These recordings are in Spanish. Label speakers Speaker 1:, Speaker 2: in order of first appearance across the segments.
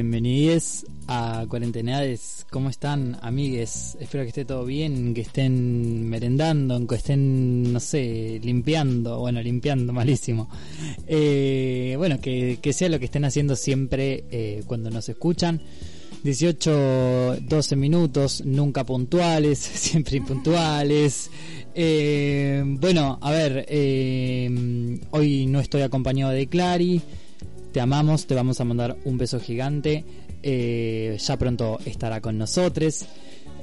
Speaker 1: Bienvenidos a Cuarentenades. ¿Cómo están, amigues? Espero que esté todo bien, que estén merendando, que estén, no sé, limpiando. Bueno, limpiando, malísimo. Eh, bueno, que, sea lo que estén haciendo siempre eh, cuando nos escuchan. 18, 12 minutos, nunca puntuales, siempre impuntuales. Eh, bueno, a ver, hoy no estoy acompañado de Clary. Te amamos, te vamos a mandar un beso gigante. Eh, ya pronto estará con nosotros.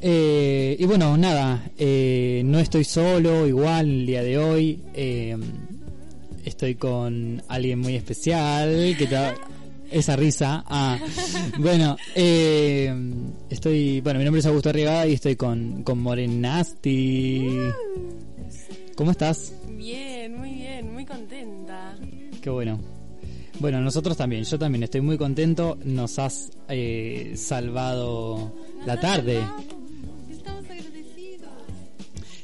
Speaker 1: Eh, y bueno, nada, eh, no estoy solo, igual el día de hoy. estoy con alguien muy especial. Que esa risa. Ah, bueno, estoy. Bueno, mi nombre es Augusto Arriagada y estoy con, con Morenasti. ¿Cómo estás?
Speaker 2: Bien, muy bien, muy contenta.
Speaker 1: Qué bueno. Bueno, nosotros también, yo también estoy muy contento, nos has eh, salvado la tarde.
Speaker 2: Estamos agradecidos.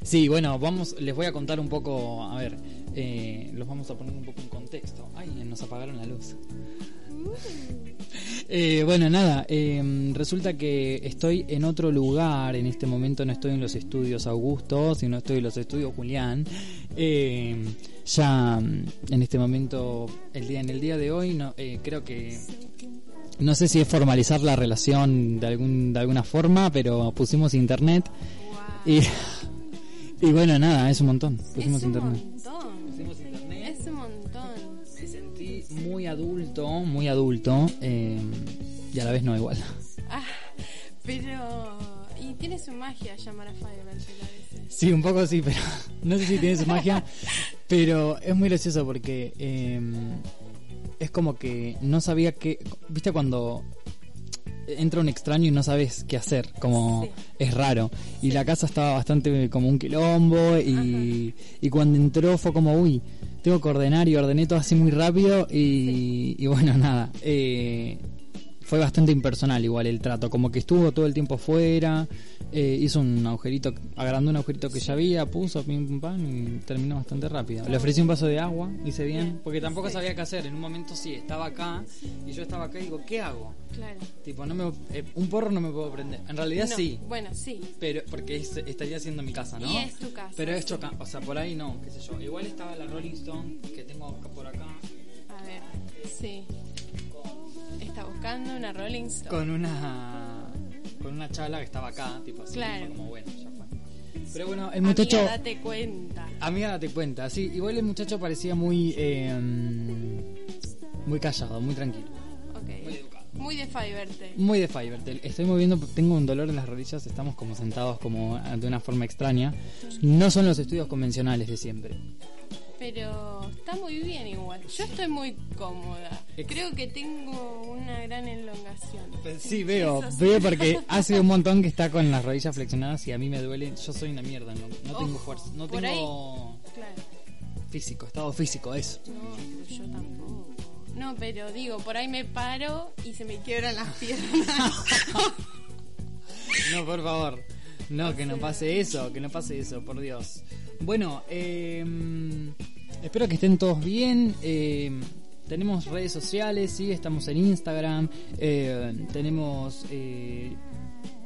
Speaker 1: Sí, bueno, vamos, les voy a contar un poco, a ver, eh, los vamos a poner un poco en contexto. Ay, nos apagaron la luz. Uh. Eh, bueno, nada, em, resulta que estoy en otro lugar, en este momento no estoy en los estudios Augusto, sino estoy en los estudios Julián. Eh, ya mm, en este momento, el día en el día de hoy, no, eh, creo que no sé si es formalizar la relación de algún de alguna forma, pero pusimos internet y y bueno nada, es un montón. Pusimos
Speaker 2: es un
Speaker 1: internet.
Speaker 2: Montón.
Speaker 1: Pusimos internet.
Speaker 2: Es un montón.
Speaker 1: Me sentí muy adulto, muy adulto eh, y a la vez no igual.
Speaker 2: Ah, pero y tiene su magia llamar a Fiverr
Speaker 1: Sí, un poco sí, pero no sé si tiene su magia. Pero es muy gracioso porque em, es como que no sabía que. ¿Viste cuando entra un extraño y no sabes qué hacer? Como es raro. Y la casa estaba bastante como un quilombo. Y, y cuando entró fue como, uy, tengo que ordenar y ordené todo así muy rápido. Y, y bueno, nada. Eh, fue bastante impersonal igual el trato, como que estuvo todo el tiempo fuera, eh, hizo un agujerito, agrandó un agujerito que ya había, puso pim pum pam y terminó bastante rápido. Le ofrecí un vaso de agua, hice bien, porque tampoco sabía qué hacer. En un momento sí, estaba acá y yo estaba acá y digo, ¿qué hago?
Speaker 2: Claro.
Speaker 1: Tipo, no me, eh, un porro no me puedo prender. En realidad sí.
Speaker 2: Bueno, sí.
Speaker 1: Pero porque estaría haciendo mi casa, ¿no?
Speaker 2: Y es tu casa.
Speaker 1: Pero es choca, o sea, por ahí no, qué sé yo. Igual estaba la Rolling Stone que tengo por acá.
Speaker 2: A ver, sí está buscando una Rolling Stone.
Speaker 1: Con una con una chala que estaba acá, tipo así,
Speaker 2: claro.
Speaker 1: como bueno, ya fue. Pero bueno, el muchacho.
Speaker 2: Amiga, date cuenta.
Speaker 1: Amiga, date cuenta. Sí, igual el muchacho parecía muy. Eh, muy callado, muy tranquilo.
Speaker 2: Muy educado. Muy de Fivertel.
Speaker 1: Muy de Fivertel. Estoy moviendo, tengo un dolor en las rodillas, estamos como sentados como de una forma extraña. No son los estudios convencionales de siempre
Speaker 2: pero está muy bien igual. Yo estoy muy cómoda. Creo que tengo una gran elongación.
Speaker 1: Pues sí, veo, veo porque hace un montón que está con las rodillas flexionadas y a mí me duele. Yo soy una mierda, no, no tengo fuerza, no tengo físico, estado físico, eso.
Speaker 2: No, pero yo tampoco. No, pero digo, por ahí me paro y se me quiebran las piernas.
Speaker 1: no, por favor. No, que no pase eso, que no pase eso, por Dios. Bueno, eh, Espero que estén todos bien. Eh, tenemos redes sociales, sí, estamos en Instagram. Eh, tenemos eh,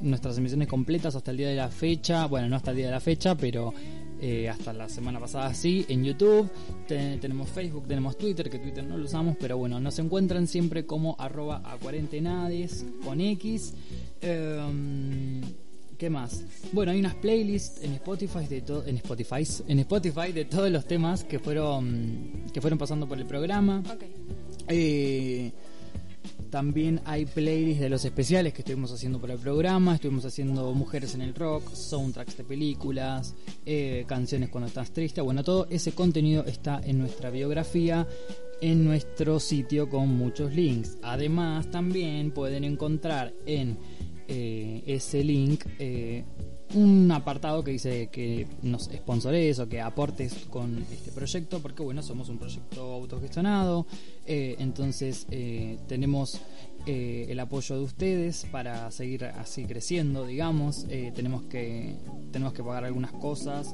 Speaker 1: nuestras emisiones completas hasta el día de la fecha. Bueno, no hasta el día de la fecha, pero hasta la semana pasada sí, en YouTube. tenemos Facebook, tenemos Twitter, que Twitter no lo usamos, pero bueno, nos encuentran siempre como arroba a cuarentenades con X. ¿Qué más? Bueno, hay unas playlists en Spotify de todo, en Spotify, en Spotify de todos los temas que fueron que fueron pasando por el programa. Eh, también hay playlists de los especiales que estuvimos haciendo por el programa. Estuvimos haciendo Mujeres en el Rock, soundtracks de películas, eh, canciones cuando estás triste. Bueno, todo ese contenido está en nuestra biografía, en nuestro sitio con muchos links. Además, también pueden encontrar en eh, ese link eh, un apartado que dice que nos sponsores o que aportes con este proyecto, porque bueno, somos un proyecto autogestionado, eh, entonces tenemos el apoyo de ustedes para seguir así creciendo, digamos, tenemos que tenemos que pagar algunas cosas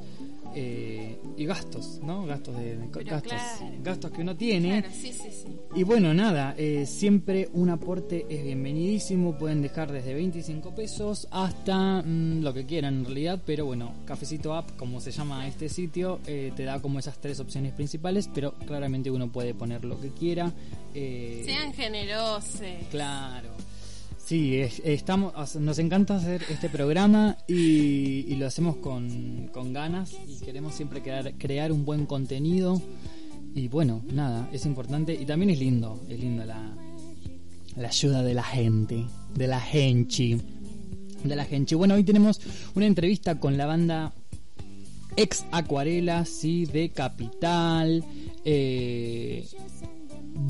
Speaker 1: eh, y gastos, ¿no? Gastos de,
Speaker 2: Pero
Speaker 1: gastos,
Speaker 2: claro.
Speaker 1: gastos que uno tiene.
Speaker 2: Claro, sí, sí, sí.
Speaker 1: Y bueno, nada, eh, siempre un aporte es bienvenidísimo, pueden dejar desde 25 pesos hasta mm, lo que quieran en realidad, pero bueno, Cafecito App, como se llama este sitio, eh, te da como esas tres opciones principales, pero claramente uno puede poner lo que quiera.
Speaker 2: Sean generosos.
Speaker 1: Claro. Sí, es- estamos, nos encanta hacer este programa y, y lo hacemos con, con ganas y queremos siempre crear, crear un buen contenido y bueno, nada, es importante y también es lindo, es lindo la, la ayuda de la gente, de la gente, de la gente. Bueno, hoy tenemos una entrevista con la banda ex Acuarela, sí, de Capital. Eh,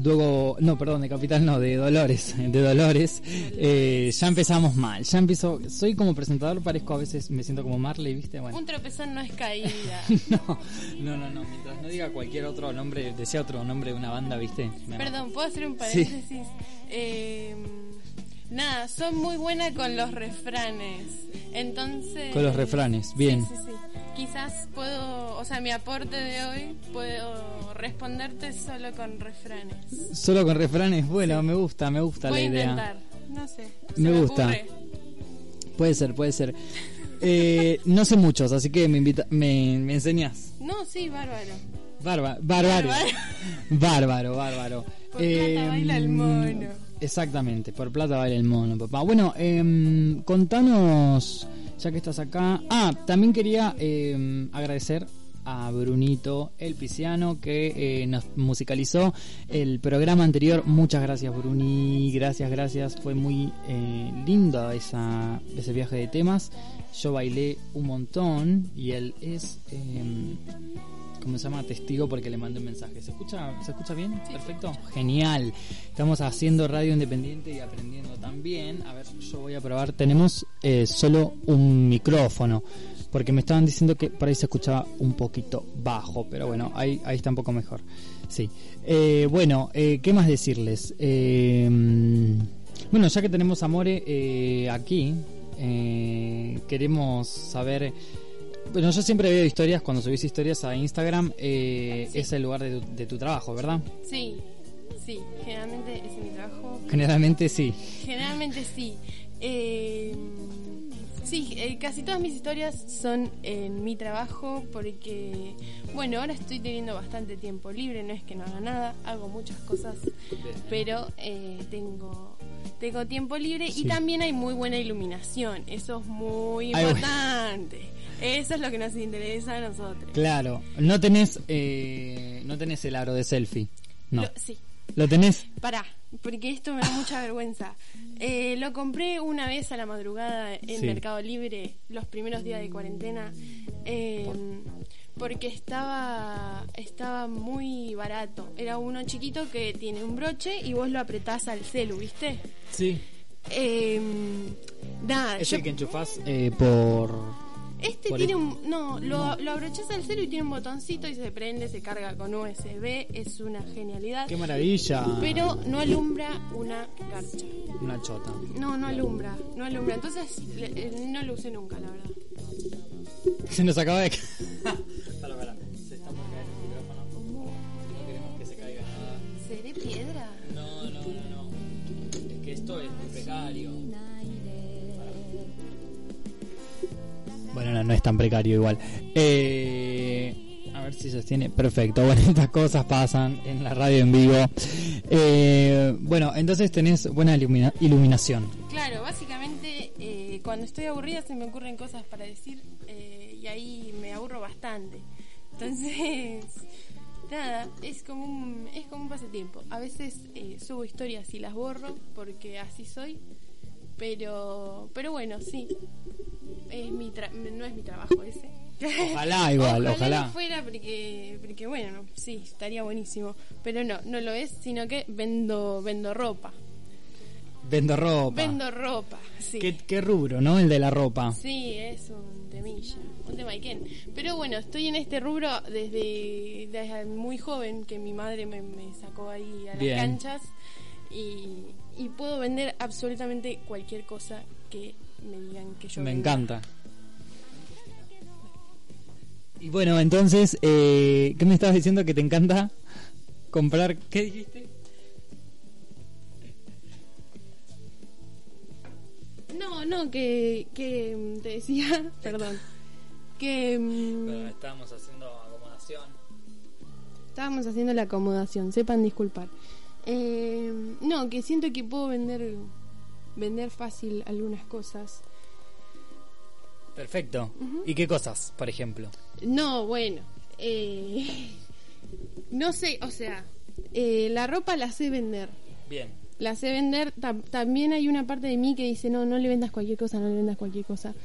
Speaker 1: luego, no, perdón, de Capital no, de Dolores, de Dolores. Eh, ya empezamos mal, ya empiezo, soy como presentador, parezco a veces, me siento como Marley, ¿viste? Bueno.
Speaker 2: Un tropezón no es caída.
Speaker 1: No, no, no, no, mientras no diga cualquier otro nombre, decía otro nombre de una banda, ¿viste? Me-
Speaker 2: Perdón, ¿puedo hacer un paréntesis? Eh, nada, soy muy buena con los refranes. Entonces.
Speaker 1: Con los refranes, bien.
Speaker 2: Sí, sí, sí. Quizás puedo, o sea, mi aporte de hoy puedo responderte solo con refranes.
Speaker 1: Solo con refranes, bueno, me gusta, me gusta
Speaker 2: Voy
Speaker 1: la idea.
Speaker 2: intentar, no sé.
Speaker 1: Me gusta.
Speaker 2: ocurre.
Speaker 1: Puede ser, puede ser. Eh, no sé muchos, así que me invita, me, me enseñas.
Speaker 2: No, sí, bárbaro.
Speaker 1: Bárbaro, bárbaro.
Speaker 2: Bárbaro.
Speaker 1: Bárbaro.
Speaker 2: Por plata baila el mono.
Speaker 1: Exactamente, por plata baila el mono, papá. Bueno, em, contanos, ya que estás acá. Ah, también quería em, agradecer a Brunito El Pisciano que eh, nos musicalizó el programa anterior. Muchas gracias, Bruni. Gracias, gracias. Fue muy eh, lindo esa, ese viaje de temas. Yo bailé un montón y él es. em, ¿Cómo se llama? Testigo porque le mandé un mensaje. ¿Se escucha, ¿se escucha bien? Perfecto. Genial. Estamos haciendo radio independiente y aprendiendo también. A ver, yo voy a probar. Tenemos eh, solo un micrófono. Porque me estaban diciendo que por ahí se escuchaba un poquito bajo. Pero bueno, ahí, ahí está un poco mejor. Sí. Eh, bueno, eh, ¿qué más decirles? Bueno, ya que tenemos a More aquí, queremos saber... Bueno, yo siempre veo historias, cuando subís historias a Instagram, eh, es el lugar de tu, de tu trabajo, ¿verdad?
Speaker 2: Sí, sí, generalmente es mi trabajo.
Speaker 1: Generalmente sí.
Speaker 2: Generalmente sí. Eh, sí, eh, casi todas mis historias son en mi trabajo porque, bueno, ahora estoy teniendo bastante tiempo libre, no es que no haga nada, hago muchas cosas, pero eh, tengo, tengo tiempo libre
Speaker 1: Sí.
Speaker 2: y también hay muy buena iluminación, eso es muy
Speaker 1: Ay, bueno.
Speaker 2: Eso es lo que nos interesa a nosotros.
Speaker 1: Claro, no tenés, eh, no tenés el aro de selfie. No.
Speaker 2: Lo- sí,
Speaker 1: ¿Lo tenés?
Speaker 2: Pará, porque esto me da mucha vergüenza. Eh, lo compré una vez a la madrugada en
Speaker 1: Sí.
Speaker 2: Mercado Libre, los primeros días de cuarentena, eh, porque estaba, estaba muy barato. Era uno chiquito que tiene un broche y vos lo apretás al celu, ¿viste?
Speaker 1: Sí.
Speaker 2: Eh, nada,
Speaker 1: Es
Speaker 2: yo-
Speaker 1: el que enchufás eh, por...
Speaker 2: este
Speaker 1: por
Speaker 2: tiene un... No, lo, lo abrochás al celu y tiene un botoncito y se prende, se carga con USB, es una genialidad.
Speaker 1: ¡Qué maravilla!
Speaker 2: Pero no alumbra una garcha.
Speaker 1: Una chota.
Speaker 2: No, no alumbra, no alumbra. Entonces le- eh, no lo usé nunca, la verdad.
Speaker 1: Se nos acaba de... para, para. Se está por caer el micrófono. No queremos que se caiga nada.
Speaker 2: ¿Seré piedra?
Speaker 1: No, no, no, no. Es que esto es muy precario. No, no es tan precario igual. Eh, a ver si sostiene. Perfecto. Bueno, estas cosas pasan en la radio en vivo. Eh, bueno, entonces tenés buena ilumina- iluminación.
Speaker 2: Claro, básicamente eh, cuando estoy aburrida se me ocurren cosas para decir eh, y ahí me aburro bastante. Entonces, nada, es como un, es como un pasatiempo. A veces eh, subo historias y las borro porque así soy. Pero, pero bueno, sí. Es mi tra- no es mi trabajo ese.
Speaker 1: Ojalá igual, ojalá.
Speaker 2: no fuera porque, porque bueno, sí, estaría buenísimo. Pero no, no lo es, sino que vendo, vendo ropa.
Speaker 1: Vendo ropa.
Speaker 2: Vendo ropa, sí.
Speaker 1: ¿Qué, qué rubro, ¿no? El de la ropa.
Speaker 2: Sí, es un temilla, un temaiken. Pero bueno, estoy en este rubro desde, desde muy joven, que mi madre me, me sacó ahí a las
Speaker 1: Bien.
Speaker 2: canchas y, y puedo vender absolutamente cualquier cosa que me digan que yo
Speaker 1: Me
Speaker 2: venda.
Speaker 1: encanta. Y bueno, entonces, eh, ¿qué me estabas diciendo que te encanta comprar? ¿Qué dijiste?
Speaker 2: No, no, que, que mm, te decía, perdón, que mm,
Speaker 1: estábamos haciendo acomodación.
Speaker 2: estábamos haciendo la acomodación, sepan disculpar. Eh, no, que siento que puedo vender vender fácil algunas cosas.
Speaker 1: Perfecto. ¿Y qué cosas, por ejemplo?
Speaker 2: No, bueno, eh, no sé, o sea, eh, la ropa la sé vender.
Speaker 1: Bien.
Speaker 2: La sé vender. Tam- también hay una parte de mí que dice, no, no le vendas cualquier cosa, no le vendas cualquier cosa.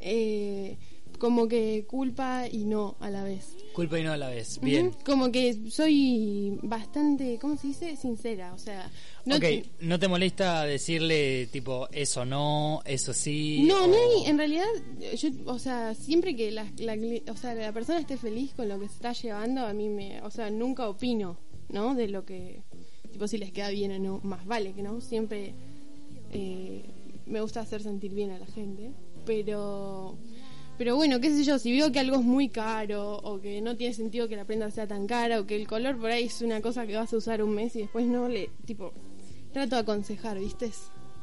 Speaker 2: Eh, como que culpa y no a la vez.
Speaker 1: Culpa y no a la vez. Bien.
Speaker 2: Como que soy bastante, ¿cómo se dice? Sincera, o sea... No,
Speaker 1: ok, ¿no te molesta decirle tipo eso no, eso sí?
Speaker 2: No,
Speaker 1: o-
Speaker 2: no en realidad, yo, o sea, siempre que la, la, o sea, la persona esté feliz con lo que se está llevando, a mí me, o sea, nunca opino, ¿no? De lo que, tipo, si les queda bien o no, más vale que no, siempre eh, me gusta hacer sentir bien a la gente, pero, pero bueno, qué sé yo, si veo que algo es muy caro o que no tiene sentido que la prenda sea tan cara o que el color por ahí es una cosa que vas a usar un mes y después no, le, tipo, trato de aconsejar, ¿viste?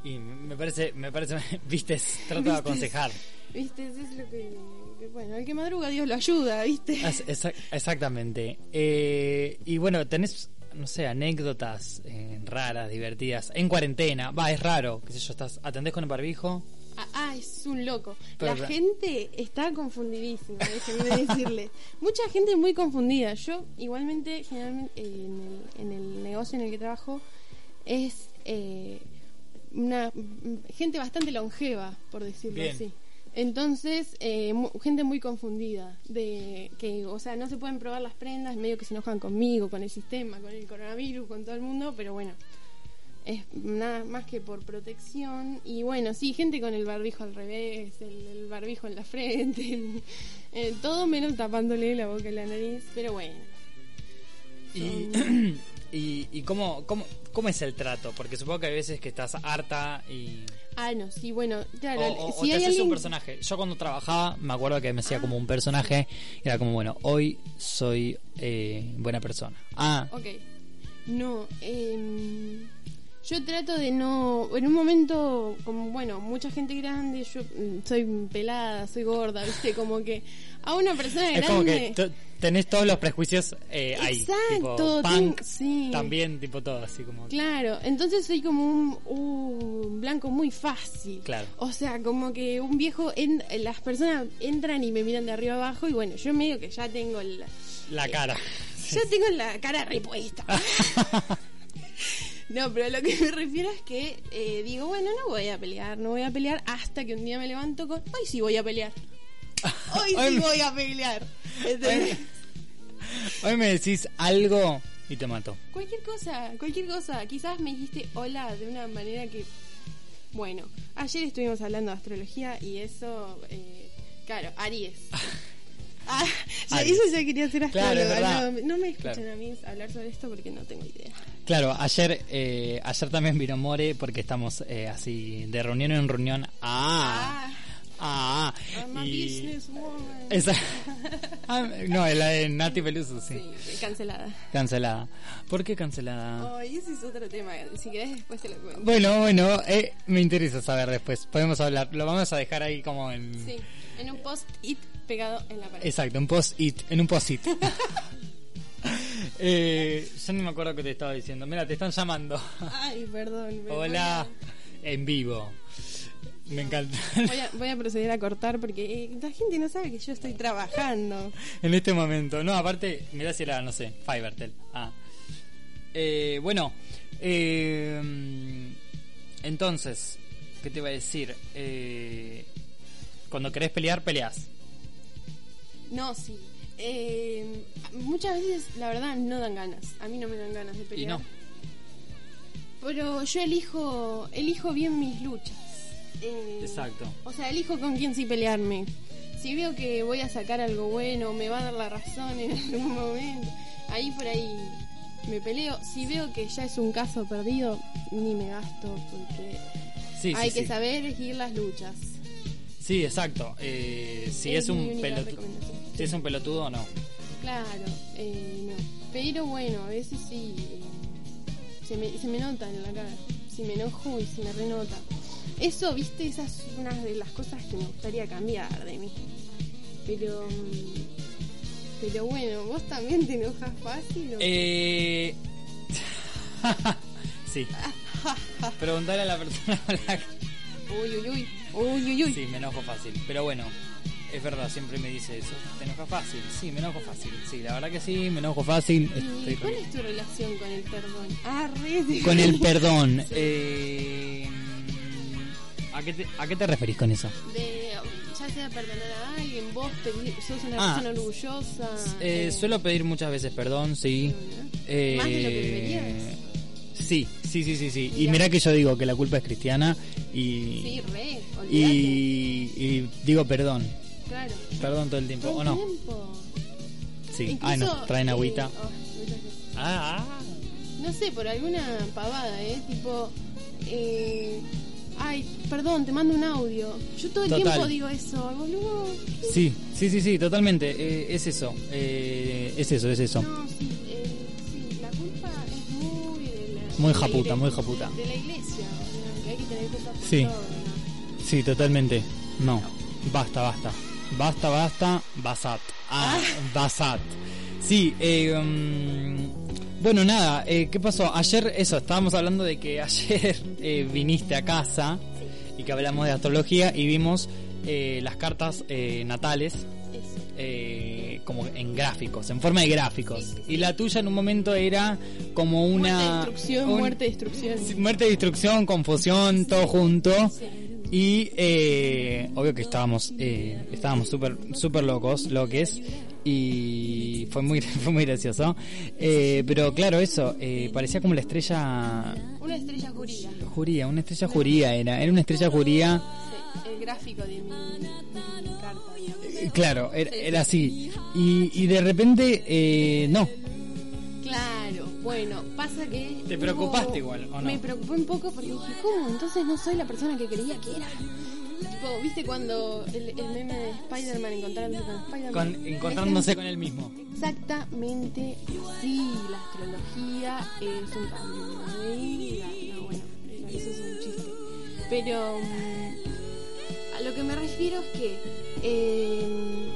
Speaker 1: Y me parece, me parece, vistes, trato de aconsejar.
Speaker 2: ¿Viste? Es lo que, que, Bueno, el que madruga, Dios lo ayuda, ¿viste?
Speaker 1: Exa- exactamente. Eh, y bueno, tenés, no sé, anécdotas eh, raras, divertidas. En cuarentena, va, es raro, qué sé yo, estás, atendés con el barbijo.
Speaker 2: Ah, ah, es un loco.
Speaker 1: Pero-
Speaker 2: la gente está confundidísima, déjenme decirle. Mucha gente muy confundida. Yo, igualmente, generalmente, eh, en, el, en el negocio en el que trabajo, es eh, una mm, gente bastante longeva, por decirlo
Speaker 1: Bien.
Speaker 2: así. Entonces, eh, gente muy confundida, de que, o sea, no se pueden probar las prendas, medio que se enojan conmigo, con el sistema, con el coronavirus, con todo el mundo, pero bueno, es nada más que por protección. Y bueno, sí, gente con el barbijo al revés, el, el barbijo en la frente, el- eh, todo menos tapándole la boca y la nariz, pero bueno.
Speaker 1: Y, y, y cómo, cómo, cómo es el trato, porque supongo que hay veces que estás harta y...
Speaker 2: Ah, no, sí, bueno, claro,
Speaker 1: O, o- o
Speaker 2: si
Speaker 1: te
Speaker 2: hay
Speaker 1: haces
Speaker 2: alguien...
Speaker 1: un personaje. Yo cuando trabajaba me acuerdo que me hacía como un personaje y era como, bueno, hoy soy eh, buena persona. Ah,
Speaker 2: Ok. No, em, yo trato de no. En un momento, como bueno, mucha gente grande, yo mm, soy pelada, soy gorda, ¿viste? Como que a una persona
Speaker 1: es como que
Speaker 2: grande.
Speaker 1: tenés todos los prejuicios eh, ahí.
Speaker 2: Exacto,
Speaker 1: tipo,
Speaker 2: ten-
Speaker 1: punk,
Speaker 2: sí.
Speaker 1: también, tipo todo así como...
Speaker 2: Claro, entonces soy como un, un blanco muy fácil.
Speaker 1: Claro.
Speaker 2: O sea, como que un viejo, en, las personas entran y me miran de arriba abajo y bueno, yo medio que ya tengo el,
Speaker 1: La cara.
Speaker 2: Ya tengo la cara repuesta. No, pero lo que me refiero es que eh, digo, bueno, no voy a pelear, no voy a pelear hasta que un día me levanto con, hoy sí voy a pelear. Hoy sí voy a pelear.
Speaker 1: Hoy me decís algo y te mato.
Speaker 2: Cualquier cosa, cualquier cosa. Quizás me dijiste hola de una manera que, bueno, ayer estuvimos hablando de astrología y eso, eh, claro, Aries. Ah, ya-
Speaker 1: Aries.
Speaker 2: eso ya quería ser
Speaker 1: Claro,
Speaker 2: astróloga.
Speaker 1: verdad.
Speaker 2: no, no me escuchan
Speaker 1: Claro.
Speaker 2: a mí hablar sobre esto porque no tengo idea.
Speaker 1: Claro, ayer eh, ayer también vino More porque estamos eh, así de reunión en reunión. Ah, ah,
Speaker 2: I'm a
Speaker 1: y-
Speaker 2: businesswoman.
Speaker 1: Ah, no, la de Nati Peluso, sí.
Speaker 2: Sí, cancelada.
Speaker 1: Cancelada. ¿Por qué cancelada?
Speaker 2: Ay, ese es otro tema. Si querés, después te lo cuento.
Speaker 1: Bueno, bueno, eh, me interesa saber después. Podemos hablar. Lo vamos a dejar ahí como en.
Speaker 2: Sí, en un post-it pegado en la pared.
Speaker 1: Exacto, un post-it, en un post-it. eh, yo no me acuerdo qué te estaba diciendo. Mira, te están llamando.
Speaker 2: Ay, perdón.
Speaker 1: Hola, en vivo. Me encanta.
Speaker 2: Voy a, voy a proceder a cortar porque eh, la gente no sabe que yo estoy trabajando.
Speaker 1: en este momento. No, aparte, mirá si era, no sé, Fivertel. Ah. Eh, bueno, eh, entonces, ¿qué te iba a decir? Eh, cuando querés pelear, peleas.
Speaker 2: No, sí. Eh, muchas veces, la verdad, no dan ganas. A mí no me dan ganas de
Speaker 1: Y
Speaker 2: pelear.
Speaker 1: no.
Speaker 2: Pero yo elijo, elijo bien mis luchas. Eh,
Speaker 1: Exacto.
Speaker 2: O sea, elijo con quién sí pelearme. Si veo que voy a sacar algo bueno, me va a dar la razón en algún momento, ahí por ahí me peleo. Si veo que ya es un caso perdido, ni me gasto porque
Speaker 1: Sí,
Speaker 2: hay
Speaker 1: sí,
Speaker 2: que
Speaker 1: sí.
Speaker 2: saber elegir las luchas.
Speaker 1: Sí, exacto. Eh, si es, un pelotudo. Si es un pelotudo, no.
Speaker 2: Claro, eh, no. Pero bueno, a veces sí. eh, se, me, se me nota en la cara. Si me enojo y se me renota. Eso, viste, esa es una de las cosas que me gustaría cambiar de mí. Pero. mm, Pero bueno, vos también te enojas fácil. ¿o?
Speaker 1: Eh... sí. Preguntarle a la persona.
Speaker 2: Uy, uy, uy. Uy, uy, uy.
Speaker 1: Sí, me enojo fácil. Pero bueno, es verdad, siempre me dice eso. ¿Te enojas fácil? Sí, me enojo fácil. Sí, la verdad que sí, me enojo fácil.
Speaker 2: ¿Y
Speaker 1: Estoy
Speaker 2: cuál
Speaker 1: con,
Speaker 2: es tu relación con el perdón? Ah, re.
Speaker 1: con el perdón. Eh... ¿A, qué te, ¿A qué te referís con eso?
Speaker 2: De, ya sea perdonar a alguien, vos pedí- sos una
Speaker 1: Ah.
Speaker 2: persona orgullosa.
Speaker 1: Eh,
Speaker 2: eh,
Speaker 1: suelo pedir muchas veces perdón, sí. Eh,
Speaker 2: Más de lo que deberías.
Speaker 1: Sí, sí, sí, sí, sí. Y
Speaker 2: Mirá.
Speaker 1: mirá que yo digo que la culpa es cristiana y,
Speaker 2: Sí, re,
Speaker 1: y, y digo perdón,
Speaker 2: Claro.
Speaker 1: perdón todo el tiempo,
Speaker 2: Todo
Speaker 1: ¿o
Speaker 2: el
Speaker 1: no?
Speaker 2: tiempo.
Speaker 1: Sí,
Speaker 2: Incluso,
Speaker 1: ah, no, traen
Speaker 2: eh,
Speaker 1: agüita.
Speaker 2: oh.
Speaker 1: Ah, ah.
Speaker 2: No sé, por alguna pavada, ¿eh? Tipo, eh, ay, perdón, te mando un audio. Yo todo el
Speaker 1: Total.
Speaker 2: tiempo digo eso, boludo.
Speaker 1: Sí, sí, sí, sí, totalmente. eh, es eso, eh, es eso, es eso.
Speaker 2: No, sí, eh, sí, la culpa es muy de la...
Speaker 1: Muy
Speaker 2: de la
Speaker 1: japuta,
Speaker 2: iglesia-
Speaker 1: muy japuta.
Speaker 2: De la iglesia, que hay que tener culpa por
Speaker 1: Sí.
Speaker 2: todo, ¿no?
Speaker 1: Sí, totalmente. No, basta, basta. Basta, basta, basat. Ah, basat. Sí, eh, mm, bueno, nada, eh, ¿qué pasó? Ayer, eso, estábamos hablando de que ayer eh, viniste a casa y que hablamos de astrología y vimos eh, las cartas eh, natales eh, como en gráficos, en forma de gráficos. Y la tuya en un momento era como una...
Speaker 2: muerte, destrucción,
Speaker 1: un-
Speaker 2: muerte, destrucción.
Speaker 1: Muerte, destrucción, confusión, todo junto. Y eh, obvio que estábamos eh, estábamos súper super locos, loques. Y fue muy fue muy gracioso. Eh, pero claro, eso, eh, parecía como la estrella
Speaker 2: Una estrella juría.
Speaker 1: juría, una estrella juría era. Era una estrella juría.
Speaker 2: Sí, el gráfico de mi, de mi carta. digamos.
Speaker 1: Claro, era, era así. Y, y de repente, eh, no.
Speaker 2: Claro, bueno, pasa que...
Speaker 1: ¿Te preocupaste igual, o no?
Speaker 2: Me preocupé un poco porque dije, ¿cómo? Entonces no soy la persona que creía que era. Tipo, ¿viste cuando el, el meme de Spider-Man encontrándose con Spider-Man?
Speaker 1: Con, encontrándose con él mismo.
Speaker 2: Exactamente así, la astrología es un cambio de vida. No, bueno, eso es un chiste. Pero mm, a lo que me refiero es que eh,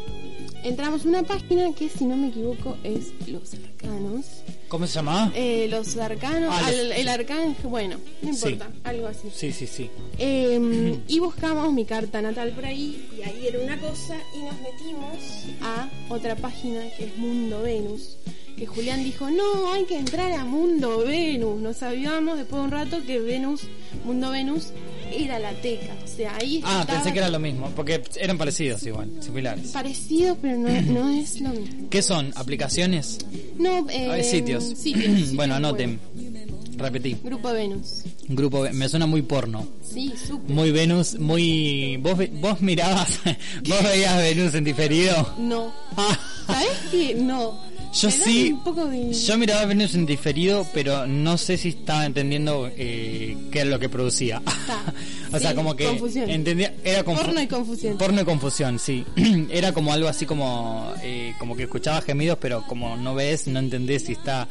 Speaker 2: entramos a una página que, si no me equivoco, es Los Arcanos.
Speaker 1: ¿Cómo se llamaba?
Speaker 2: Eh, los arcanos,
Speaker 1: Ah,
Speaker 2: al- el arcángel, bueno, no
Speaker 1: Sí.
Speaker 2: importa, algo así.
Speaker 1: Sí, sí, sí.
Speaker 2: Eh, y buscamos mi carta natal por ahí, y ahí era una cosa, y nos metimos a otra página que es Mundo Venus. Que Julián dijo, no, hay que entrar a Mundo Venus. Nos sabíamos después de un rato que Venus, Mundo Venus, era la teca. O sea, ahí
Speaker 1: Ah,
Speaker 2: estaba
Speaker 1: pensé que era lo mismo, porque eran parecidos igual, similares.
Speaker 2: parecido, pero no, no es lo mismo.
Speaker 1: ¿Qué son? ¿Aplicaciones?
Speaker 2: No, eh,
Speaker 1: Ah, sitios.
Speaker 2: sitios, sitios
Speaker 1: bueno, anoten. Repetí.
Speaker 2: Grupo Venus.
Speaker 1: Grupo Ve- me suena muy porno.
Speaker 2: Sí, súper.
Speaker 1: Muy Venus, muy vos vos mirabas, vos veías Venus en diferido.
Speaker 2: No.
Speaker 1: Ah,
Speaker 2: ¿Sabes qué? No.
Speaker 1: Yo sí,
Speaker 2: de...
Speaker 1: yo miraba Venus en diferido, pero no sé si estaba entendiendo eh, qué es lo que producía. o sea, como que
Speaker 2: confusión.
Speaker 1: entendía, era confu-
Speaker 2: Porno y confusión.
Speaker 1: Porno y confusión, sí. Era como algo así como, eh, como que escuchaba gemidos, pero como no ves, no entendés si está,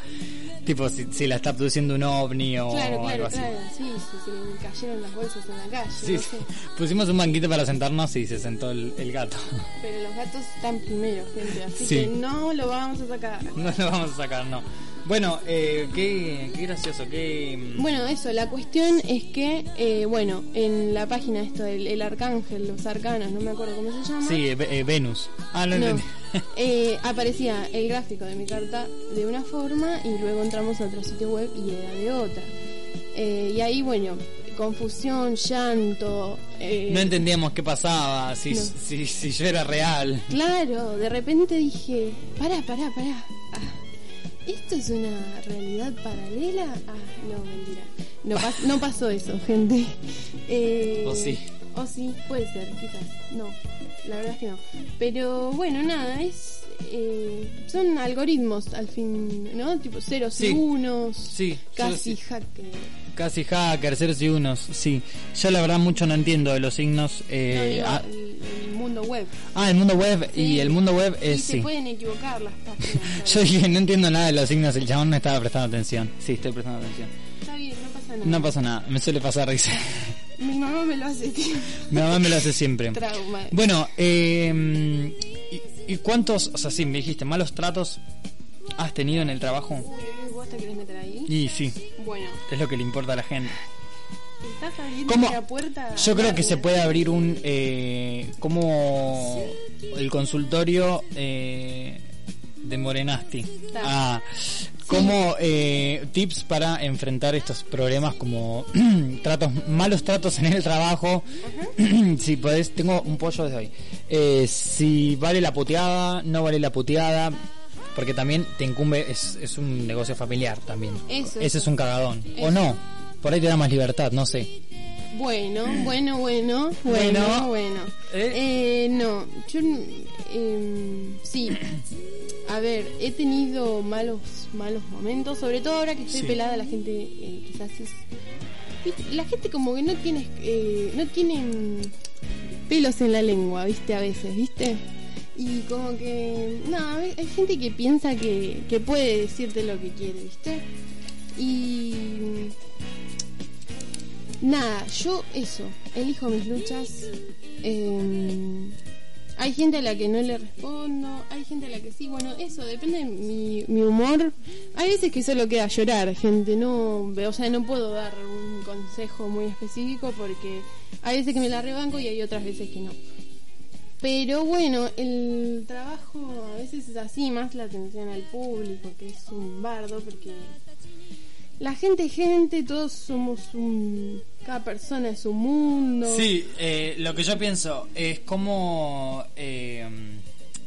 Speaker 1: tipo, si, si la está produciendo un ovni o
Speaker 2: Claro,
Speaker 1: algo así.
Speaker 2: claro. Sí, sí, se me cayeron las bolsas en la calle.
Speaker 1: Sí,
Speaker 2: no
Speaker 1: sí.
Speaker 2: sé.
Speaker 1: Pusimos un banquito para sentarnos y se sentó el, el gato.
Speaker 2: Pero los gatos están primero, gente. Así
Speaker 1: Sí.
Speaker 2: que no lo vamos a sacar.
Speaker 1: No lo vamos a sacar, no. Bueno, eh, qué, qué gracioso, qué...
Speaker 2: Bueno, eso, la cuestión es que, eh, bueno, en la página esto, el, el arcángel, los arcanos, no me acuerdo cómo se llama.
Speaker 1: Sí, eh, eh, Venus. Ah, no,
Speaker 2: No,
Speaker 1: entendí.
Speaker 2: Eh, aparecía el gráfico de mi carta de una forma y luego entramos a otro sitio web y era de otra. Eh, y ahí, bueno, confusión, llanto. eh,
Speaker 1: No entendíamos qué pasaba, si,
Speaker 2: No.
Speaker 1: si, si yo era real.
Speaker 2: Claro, de repente dije, pará, pará, pará. Ah, ¿Esto es una realidad paralela? Ah, no, mentira. No, pas- no pasó eso, gente. Eh,
Speaker 1: O sí.
Speaker 2: O sí, puede ser, quizás. No, la verdad es que no. Pero bueno, nada, es... eh, son algoritmos al fin, ¿no? Tipo ceros
Speaker 1: Sí.
Speaker 2: y unos,
Speaker 1: Sí,
Speaker 2: casi
Speaker 1: yo
Speaker 2: hacker.
Speaker 1: Casi hacker, ceros y unos, sí. Yo la verdad mucho no entiendo de los signos.
Speaker 2: No,
Speaker 1: Eh,
Speaker 2: digo,
Speaker 1: ah,
Speaker 2: el, el mundo web.
Speaker 1: Ah, el mundo web y el mundo web
Speaker 2: Y
Speaker 1: es
Speaker 2: se
Speaker 1: sí.
Speaker 2: pueden equivocar las páginas.
Speaker 1: Yo dije, no entiendo nada de los signos, el chabón no estaba prestando atención. Sí, estoy prestando atención.
Speaker 2: Está bien, no pasa nada.
Speaker 1: No pasa nada, me suele pasar, dice.
Speaker 2: Mi mamá me lo hace, tío.
Speaker 1: Mi mamá me lo hace siempre.
Speaker 2: Trauma.
Speaker 1: Bueno, eh, ¿y, y cuántos, o sea, sí, me dijiste, malos tratos has tenido en el trabajo?
Speaker 2: ¿vos te querés meter ahí?
Speaker 1: Y sí,
Speaker 2: Bueno,
Speaker 1: es lo que le importa a la gente.
Speaker 2: ¿estás abriendo
Speaker 1: ¿Cómo?
Speaker 2: una puerta?
Speaker 1: Yo creo que se puede abrir un, eh, como el consultorio eh, de Morenasti. Ah, como eh, tips para enfrentar estos problemas como tratos malos tratos en el trabajo. si podés, tengo un pollo desde hoy. Eh, si vale la puteada, no vale la puteada. Porque también te incumbe, es, es un negocio familiar también.
Speaker 2: Eso,
Speaker 1: Ese
Speaker 2: eso.
Speaker 1: es un cagadón. O no, por ahí te da más libertad, no sé.
Speaker 2: Bueno, bueno, bueno, bueno,
Speaker 1: Bueno.
Speaker 2: bueno.
Speaker 1: ¿Eh?
Speaker 2: Eh, no, yo eh, sí. A ver, he tenido malos malos momentos, sobre todo ahora que estoy
Speaker 1: Sí.
Speaker 2: pelada, la gente eh, quizás es la gente como que no tiene eh, no tiene mm, pelos en la lengua, ¿viste? A veces, ¿viste? Y como que no, hay hay gente que piensa que, que puede decirte lo que quiere, ¿viste? Y Nada, yo eso, elijo mis luchas. eh, hay gente a la que no le respondo, hay gente a la que sí, bueno, eso depende de mi, mi humor. Hay veces que solo queda llorar, gente, no, o sea, no puedo dar un consejo muy específico porque hay veces que me la rebanco y hay otras veces que no. Pero bueno, el trabajo a veces es así, más la atención al público, que es un bardo, porque la gente es gente, todos somos un... Cada persona es un mundo.
Speaker 1: Sí, eh, lo que yo pienso es cómo, eh,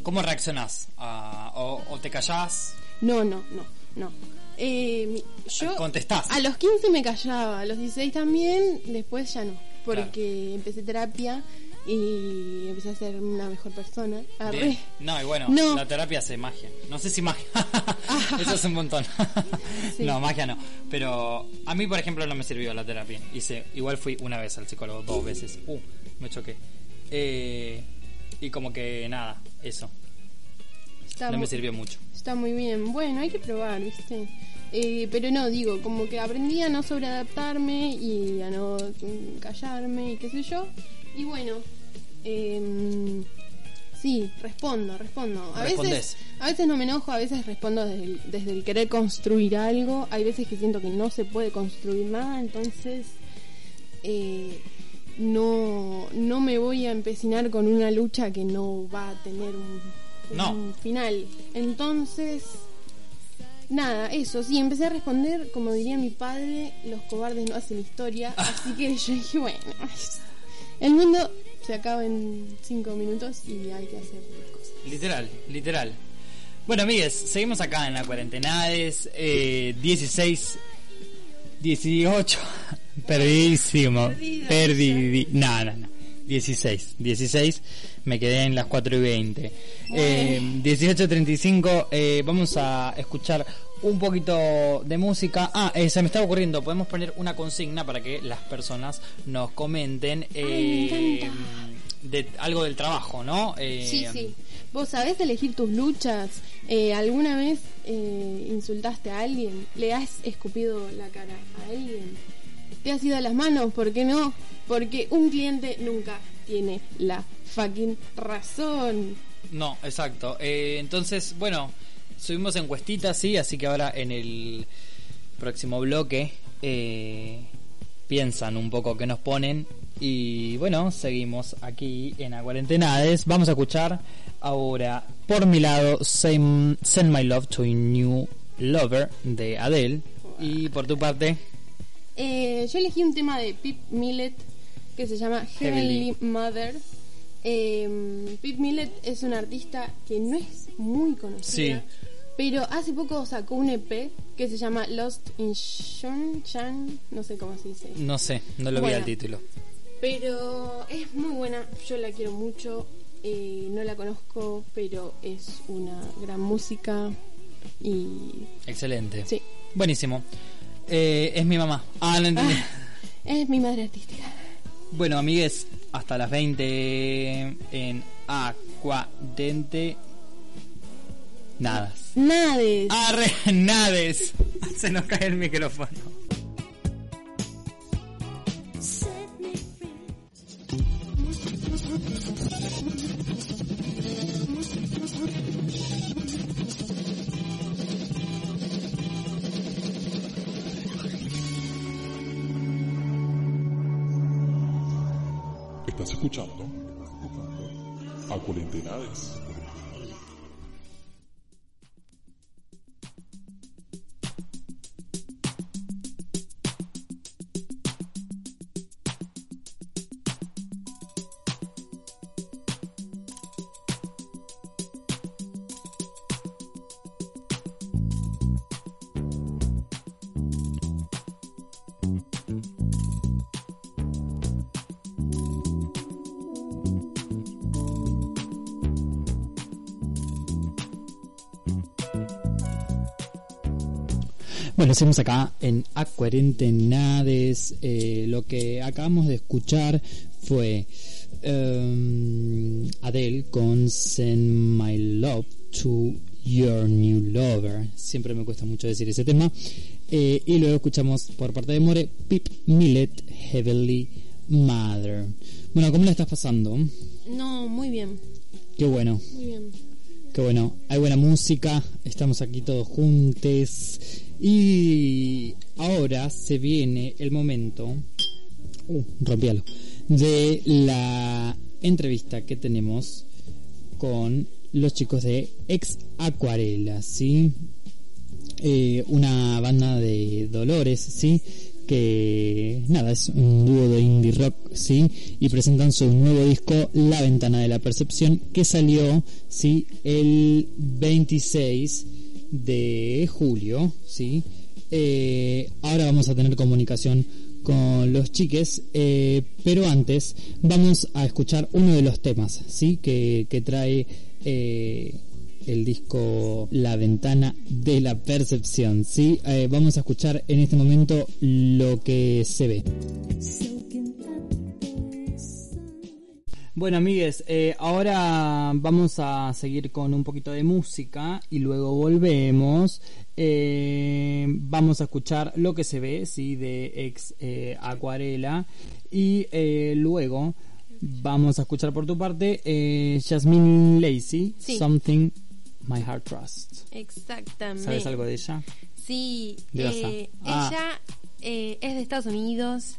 Speaker 1: cómo reaccionás. a- o, o te callás.
Speaker 2: No, no, no, no. Eh, yo
Speaker 1: Contestás.
Speaker 2: a los 15 me callaba, a los 16 también, después ya no, porque empecé terapia y empecé a ser una mejor persona. Arre.
Speaker 1: No, y bueno,
Speaker 2: No.
Speaker 1: la terapia hace magia. No sé si magia. Eso es un montón.
Speaker 2: Sí.
Speaker 1: No, magia no. Pero a mí, por ejemplo, no me sirvió la terapia. Hice, igual fui una vez al psicólogo, dos veces. Uh, me choqué. Eh, y como que nada, eso.
Speaker 2: Está
Speaker 1: No me sirvió mucho.
Speaker 2: Está muy bien. Bueno, hay que probar, ¿viste? Eh, pero no, digo, como que aprendí a no sobreadaptarme y a no mm, callarme y qué sé yo. Y bueno, eh, sí, respondo, respondo. A
Speaker 1: Respondés.
Speaker 2: veces, a veces no me enojo, a veces respondo desde el, desde el querer construir algo. Hay veces que siento que no se puede construir nada, entonces eh, no, no me voy a empecinar con una lucha que no va a tener un,
Speaker 1: No.
Speaker 2: un final. Entonces, nada, eso, sí, empecé a responder, como diría mi padre, los cobardes no hacen historia, así que yo dije, bueno, el mundo se acaba en cinco minutos y hay que hacer las cosas.
Speaker 1: Literal, literal. Bueno, amigues, seguimos acá en la cuarentenades. Eh, 16, 18. Perdidísimo. Perdí. No, no, no. 16, 16. Me quedé en las 4 y 20. Eh, 18.35. Eh, vamos a escuchar un poquito de música. Ah, eh, se me estaba ocurriendo. Podemos poner una consigna para que las personas nos comenten.
Speaker 2: me
Speaker 1: eh, de algo del trabajo, ¿no? Eh,
Speaker 2: Sí, sí. ¿Vos sabés elegir tus luchas? Eh, ¿Alguna vez eh, insultaste a alguien? ¿Le has escupido la cara a alguien? ¿Te has ido a las manos? ¿Por qué no? Porque un cliente nunca tiene la fucking razón.
Speaker 1: No, exacto. Entonces, bueno, subimos encuestitas, sí, así que ahora en el próximo bloque eh, piensan un poco qué nos ponen. Y bueno, seguimos aquí en A Cuarentenades. Vamos a escuchar ahora, por mi lado, Send, Send My Love to a New Lover de Adele. Y por tu parte,
Speaker 2: Eh, yo elegí un tema de Pip Millet que se llama Heavenly Mother. Eh, Pip Millet es un artista que no es muy conocida,
Speaker 1: Sí.
Speaker 2: Pero hace poco sacó un EP que se llama Lost in Sunshine, no sé cómo se dice.
Speaker 1: no sé, no lo vi
Speaker 2: Bueno.
Speaker 1: al título.
Speaker 2: Pero es muy buena, yo la quiero mucho, eh, no la conozco, pero es una gran música y
Speaker 1: Excelente.
Speaker 2: sí,
Speaker 1: Buenísimo. Eh, es mi mamá. Ah, no entendí.
Speaker 2: es mi madre artística.
Speaker 1: Bueno, amigues, hasta las 20 en Acuadente. Nadas.
Speaker 2: Nades.
Speaker 1: Arre, nades. Se nos cae el micrófono. Seguimos acá en Acuarentenades. Eh, lo que acabamos de escuchar fue em, Adele con Send My Love to Your New Lover. Siempre me cuesta mucho decir ese tema. Eh, y luego escuchamos por parte de More Pip Millet Heavenly Mother. Bueno, ¿cómo la estás pasando?
Speaker 2: No, muy bien.
Speaker 1: Qué bueno.
Speaker 2: Muy bien.
Speaker 1: Qué bueno, hay buena música, estamos aquí todos juntos y ahora se viene el momento, uh, rompí algo, de la entrevista que tenemos con los chicos de Ex Acuarela, ¿sí? Eh, una banda de Dolores, ¿sí? que nada, es un dúo de indie rock, ¿sí? Y presentan su nuevo disco La Ventana de la Percepción que salió, ¿sí? El 26 de julio, ¿sí? Eh, ahora vamos a tener comunicación con los chiques, eh, pero antes vamos a escuchar uno de los temas, ¿sí? Que, que trae... Eh, el disco La Ventana de la Percepción. ¿sí? Vamos a escuchar en este momento lo que se ve. Bueno, amigues, eh, ahora vamos a seguir con un poquito de música y luego volvemos. Eh, vamos a escuchar lo que se ve, sí, de ex eh, Acuarela y eh, luego vamos a escuchar por tu parte eh, Jasmine Lacey,
Speaker 2: Sí.
Speaker 1: Something My Heart Trusts.
Speaker 2: Exactamente.
Speaker 1: ¿Sabes algo de ella?
Speaker 2: Sí,
Speaker 1: Ah.
Speaker 2: ella eh, es de Estados Unidos,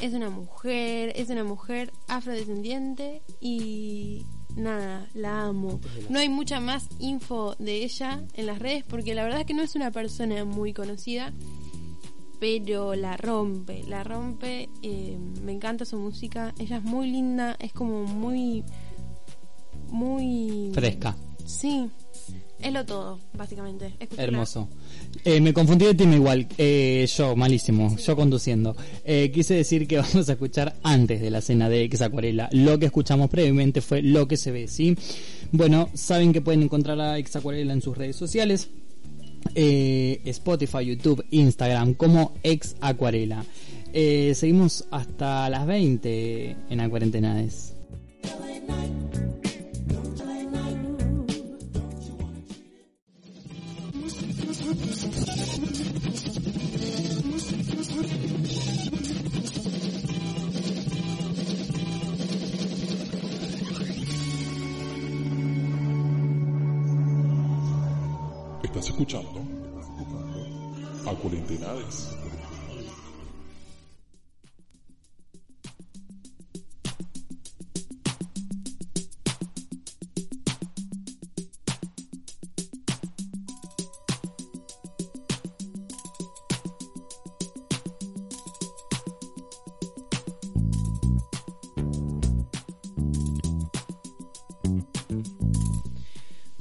Speaker 2: es una mujer, es una mujer afrodescendiente y nada, la amo. No hay mucha más info de ella en las redes porque la verdad es que no es una persona muy conocida, pero la rompe, la rompe, eh, me encanta su música, ella es muy linda, es como muy, muy...
Speaker 1: Fresca.
Speaker 2: Sí, es lo todo, básicamente.
Speaker 1: Hermoso. Eh, me confundí de tema igual. Eh, yo, malísimo. Yo conduciendo. Eh, quise decir que vamos a escuchar antes de la cena de Ex Acuarela. Lo que escuchamos previamente fue lo que se ve, ¿sí? Bueno, saben que pueden encontrar a Ex Acuarela en sus redes sociales. Eh, Spotify, YouTube, Instagram, como Ex Acuarela. Eh, seguimos hasta las 20 en Acuarentenades.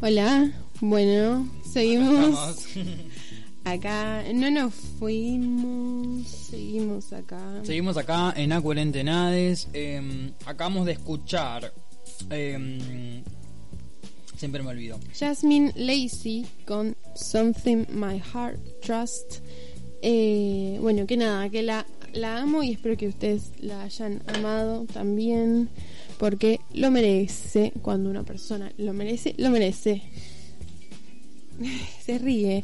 Speaker 2: Hola, bueno, seguimos acá. No nos fuimos, seguimos acá.
Speaker 1: Seguimos acá en Acuarentenades. Eh, acabamos de escuchar. eh, siempre me olvido.
Speaker 2: Jasmine Lacey con Something My Heart Trust. Eh, bueno, que nada, que la la amo y espero que ustedes la hayan amado también, porque lo merece. Cuando una persona lo merece, lo merece. Se ríe.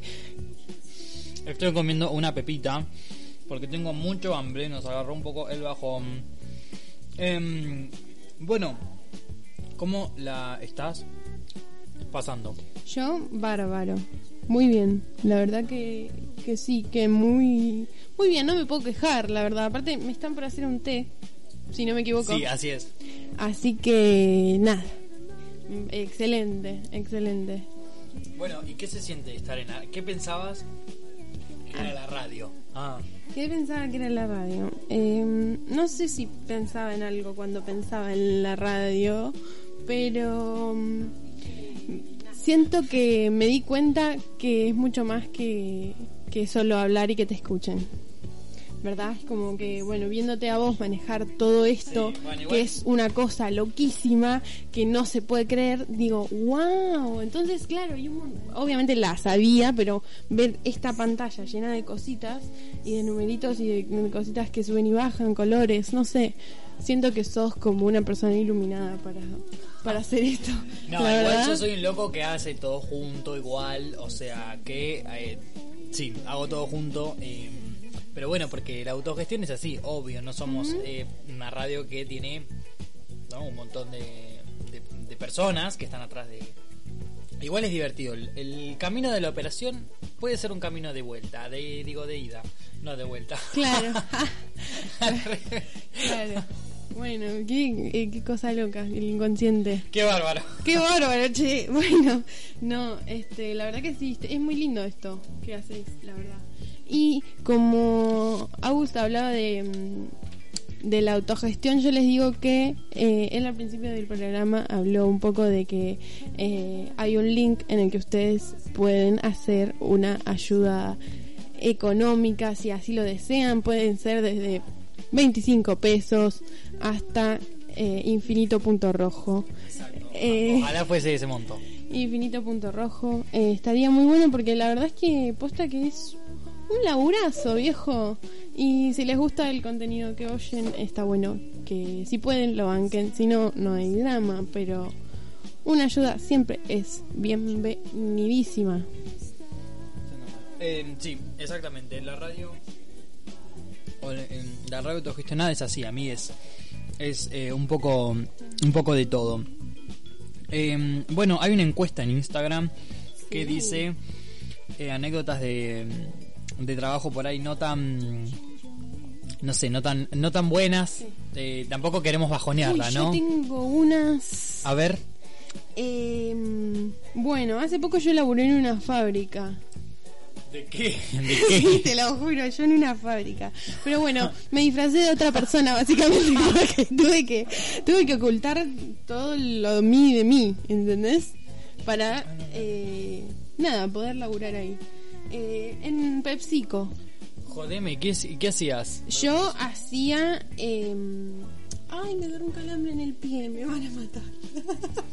Speaker 1: Estoy comiendo una pepita porque tengo mucho hambre, nos agarró un poco el bajón. Em, bueno, ¿cómo la estás pasando?
Speaker 2: Yo, bárbaro. Muy bien. La verdad que, que sí, que muy, muy bien. No me puedo quejar, la verdad. Aparte, me están por hacer un té, si no me equivoco.
Speaker 1: Sí, así es.
Speaker 2: Así que, nada. Excelente, excelente.
Speaker 1: Bueno, ¿y qué se siente estar en. ¿Qué pensabas era la radio? Ah,
Speaker 2: ¿Qué pensaba que era la radio? Eh, no sé si pensaba en algo cuando pensaba en la radio, pero mm, siento que me di cuenta que es mucho más que, que solo hablar y que te escuchen. ¿Verdad? Como que, bueno, viéndote a vos manejar todo esto,
Speaker 1: Sí, bueno, igual-
Speaker 2: que es una cosa loquísima, que no se puede creer, digo, wow. Entonces, claro, y un mon- obviamente la sabía, pero ver esta pantalla llena de cositas y de numeritos y de, de cositas que suben y bajan, colores, no sé. Siento que sos como una persona iluminada para, para hacer esto.
Speaker 1: No,
Speaker 2: La
Speaker 1: igual
Speaker 2: verdad.
Speaker 1: yo soy un loco que hace todo junto, igual, o sea, que eh, sí, hago todo junto. eh, pero bueno, porque la autogestión es así, obvio, no somos eh, una radio que tiene ¿no? un montón de, de- de personas que están atrás de... Igual es divertido, el, el camino de la operación puede ser un camino de vuelta, de digo de ida, no de vuelta.
Speaker 2: Claro. claro. Bueno, qué, eh, qué cosa loca, el inconsciente.
Speaker 1: Qué bárbaro.
Speaker 2: Qué bárbaro, che. Bueno, no, este, la verdad que sí, es muy lindo esto que hacéis, la verdad. Y como Augusta hablaba de, mm, de la autogestión, yo les digo que eh, él al principio del programa habló un poco de que eh, hay un link en el que ustedes pueden hacer una ayuda económica, si así lo desean, pueden ser desde 25 pesos hasta eh, infinito punto rojo. Eh,
Speaker 1: Ojalá fuese ese monto.
Speaker 2: Infinito punto rojo. Eh, estaría muy bueno porque la verdad es que posta que es un laburazo, viejo. Y si les gusta el contenido que oyen, está bueno que si pueden lo banquen. Si no, no hay drama. Pero una ayuda siempre es bienvenidísima.
Speaker 1: Eh, sí, exactamente. La radio. o la- radio autogestionada es así, a mí es. Es eh, un poco. Un poco de todo. Eh, bueno, hay una encuesta en Instagram que dice eh, anécdotas de, de trabajo por ahí no tan. No sé, no tan, no tan buenas. Eh, tampoco queremos bajonearla,
Speaker 2: Uy,
Speaker 1: ¿no?
Speaker 2: Yo tengo unas.
Speaker 1: A ver.
Speaker 2: Em, bueno, hace poco yo laburé en una fábrica.
Speaker 1: ¿De qué? ¿De
Speaker 2: Sí,
Speaker 1: qué?
Speaker 2: te lo juro, yo en una fábrica. Pero bueno, me disfracé de otra persona, básicamente, porque tuve que, tuve que ocultar todo lo mí de mí, ¿entendés? Para, eh, nada, poder laburar ahí. Eh, en PepsiCo,
Speaker 1: Jodeme, ¿qué, qué hacías?
Speaker 2: yo hacía... em, ay, me agarró un calambre en el pie, me van a matar.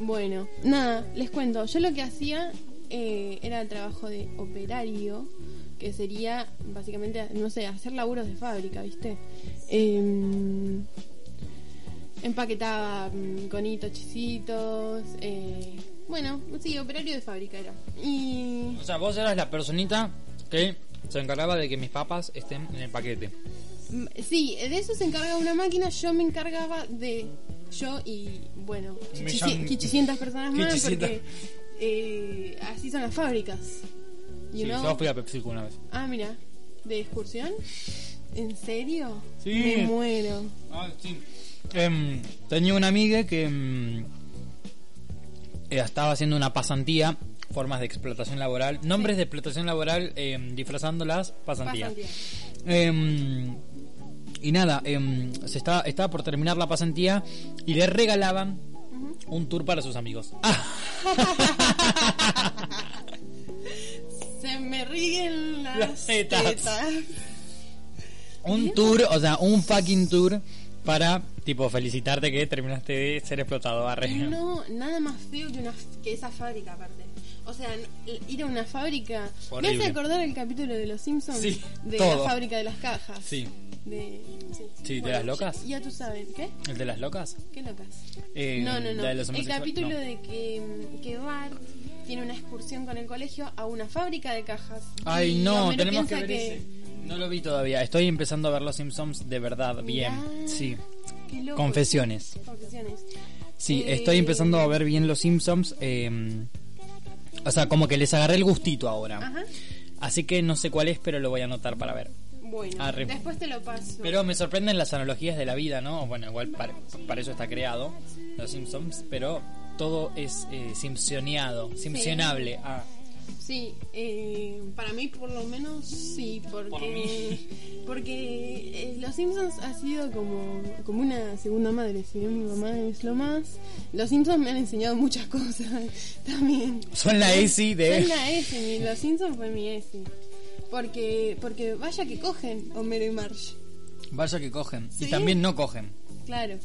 Speaker 2: Bueno, nada, les cuento. Yo lo que hacía eh, era el trabajo de operario, que sería básicamente, no sé, hacer laburos de fábrica, ¿viste? Em, empaquetaba mm, conitos, chisitos. Eh, bueno, sí, operario de fábrica era. Y.
Speaker 1: O sea, vos eras la personita que se encargaba de que mis papas estén en el paquete.
Speaker 2: mm, Sí, de eso se encargaba una máquina, yo me encargaba de. Yo y, bueno,
Speaker 1: Un
Speaker 2: chichi-
Speaker 1: millón-
Speaker 2: 800 personas más, porque eh, así son las fábricas. You
Speaker 1: Sí,
Speaker 2: know?
Speaker 1: yo fui a PepsiCo una vez.
Speaker 2: Ah, mira, ¿de excursión? ¿En serio?
Speaker 1: Sí.
Speaker 2: Me muero.
Speaker 1: Ah, sí. Em, tenía una amiga que em, eh, estaba haciendo una pasantía, formas de explotación laboral, nombres de explotación laboral em, disfrazando las pasantías.
Speaker 2: Pasantía.
Speaker 1: Em, y nada, em, se estaba, estaba por terminar la pasantía y le regalaban un tour para sus amigos.
Speaker 2: Se me ríen las,
Speaker 1: Las tetas.
Speaker 2: tetas.
Speaker 1: un tour, o sea, un fucking tour para Tipo, felicitarte que terminaste de ser explotado. Arre.
Speaker 2: No, nada más feo que, una, que esa fábrica aparte. O sea, ir a una fábrica... ¿Me
Speaker 1: Horrible.
Speaker 2: hace acordar el capítulo de Los Simpsons?
Speaker 1: Sí,
Speaker 2: de
Speaker 1: todo.
Speaker 2: la fábrica de las cajas.
Speaker 1: Sí.
Speaker 2: De, sí.
Speaker 1: Sí, ¿de las locas?
Speaker 2: Ya, ya tú sabes. ¿Qué?
Speaker 1: ¿El de las locas?
Speaker 2: ¿Qué locas?
Speaker 1: Eh,
Speaker 2: no, no, no. el capítulo
Speaker 1: no.
Speaker 2: de que, que Bart tiene una excursión con el colegio a una fábrica de cajas.
Speaker 1: Ay, no, tenemos que ver ese. No lo vi todavía. Estoy empezando a ver los Simpsons de verdad. Bien. Sí. Confesiones.
Speaker 2: Confesiones.
Speaker 1: Sí,
Speaker 2: Eh,
Speaker 1: estoy empezando a ver bien los Simpsons. eh, o sea, como que les agarré el gustito ahora.
Speaker 2: Ajá.
Speaker 1: Así que no sé cuál es, pero lo voy a anotar para ver.
Speaker 2: Bueno,
Speaker 1: Arre.
Speaker 2: después te lo paso.
Speaker 1: Pero me sorprenden las analogías de la vida, ¿no? Bueno, igual para, para eso está creado los Simpsons, pero todo es eh, simpsoneado, simpsonable. Ah,
Speaker 2: Sí, eh, para mí por lo menos sí, porque porque eh, Los Simpsons ha sido como, como una segunda madre, si bien mi mamá es lo más, Los Simpsons me han enseñado muchas cosas también.
Speaker 1: Son la ESI de-
Speaker 2: Son la ESI, Los Simpsons fue mi ESI. Porque, porque vaya que cogen Homero y Marge,
Speaker 1: vaya que cogen. Y también no cogen.
Speaker 2: claro.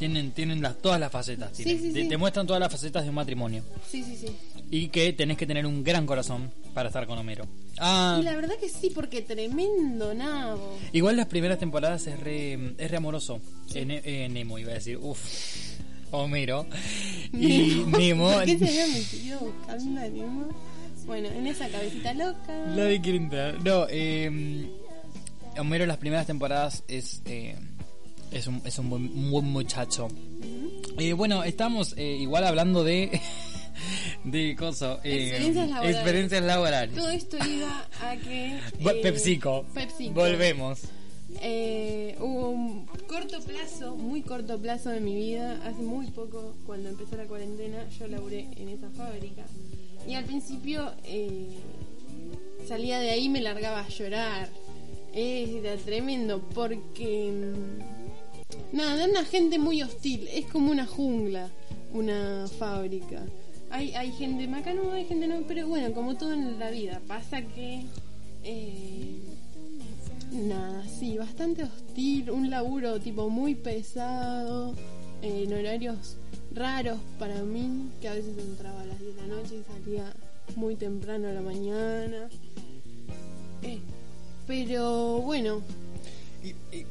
Speaker 1: Tienen, tienen las, todas las facetas.
Speaker 2: Sí,
Speaker 1: tienen.
Speaker 2: sí,
Speaker 1: Te-
Speaker 2: sí.
Speaker 1: te muestran todas las facetas de un matrimonio.
Speaker 2: Sí, sí, sí.
Speaker 1: Y que tenés que tener un gran corazón para estar con Homero. Ah,
Speaker 2: Y la verdad que sí, porque tremendo nabo.
Speaker 1: igual las primeras temporadas es re, es re amoroso. Eh, eh, Nemo iba a decir, uff. Homero. Y Nemo.
Speaker 2: ¿Por qué se había metido buscando a Nemo? Bueno, en esa cabecita loca.
Speaker 1: Nadie quiere entrar. No, eh, Homero en las primeras temporadas es, eh, es, un, es un, buen, un buen muchacho. Eh, bueno, estamos eh, igual hablando de... de coso, eh,
Speaker 2: Experiencias laborales.
Speaker 1: experiencias laborales.
Speaker 2: Todo esto iba a que. Eh,
Speaker 1: PepsiCo.
Speaker 2: PepsiCo.
Speaker 1: Volvemos.
Speaker 2: Eh, hubo un corto plazo, muy corto plazo de mi vida, hace muy poco, cuando empezó la cuarentena, yo laburé en esa fábrica. Y al principio eh, salía de ahí y me largaba a llorar. Era tremendo porque. Nada, una gente muy hostil, es como una jungla, una fábrica. Hay, hay gente macano, hay gente no, pero bueno, como todo en la vida, pasa que. eh, Nada, sí, bastante hostil, un laburo tipo muy pesado, en horarios raros para mí, que a veces entraba a las 10 de la noche y salía muy temprano a la mañana. Eh, pero bueno,
Speaker 1: ¿Y, y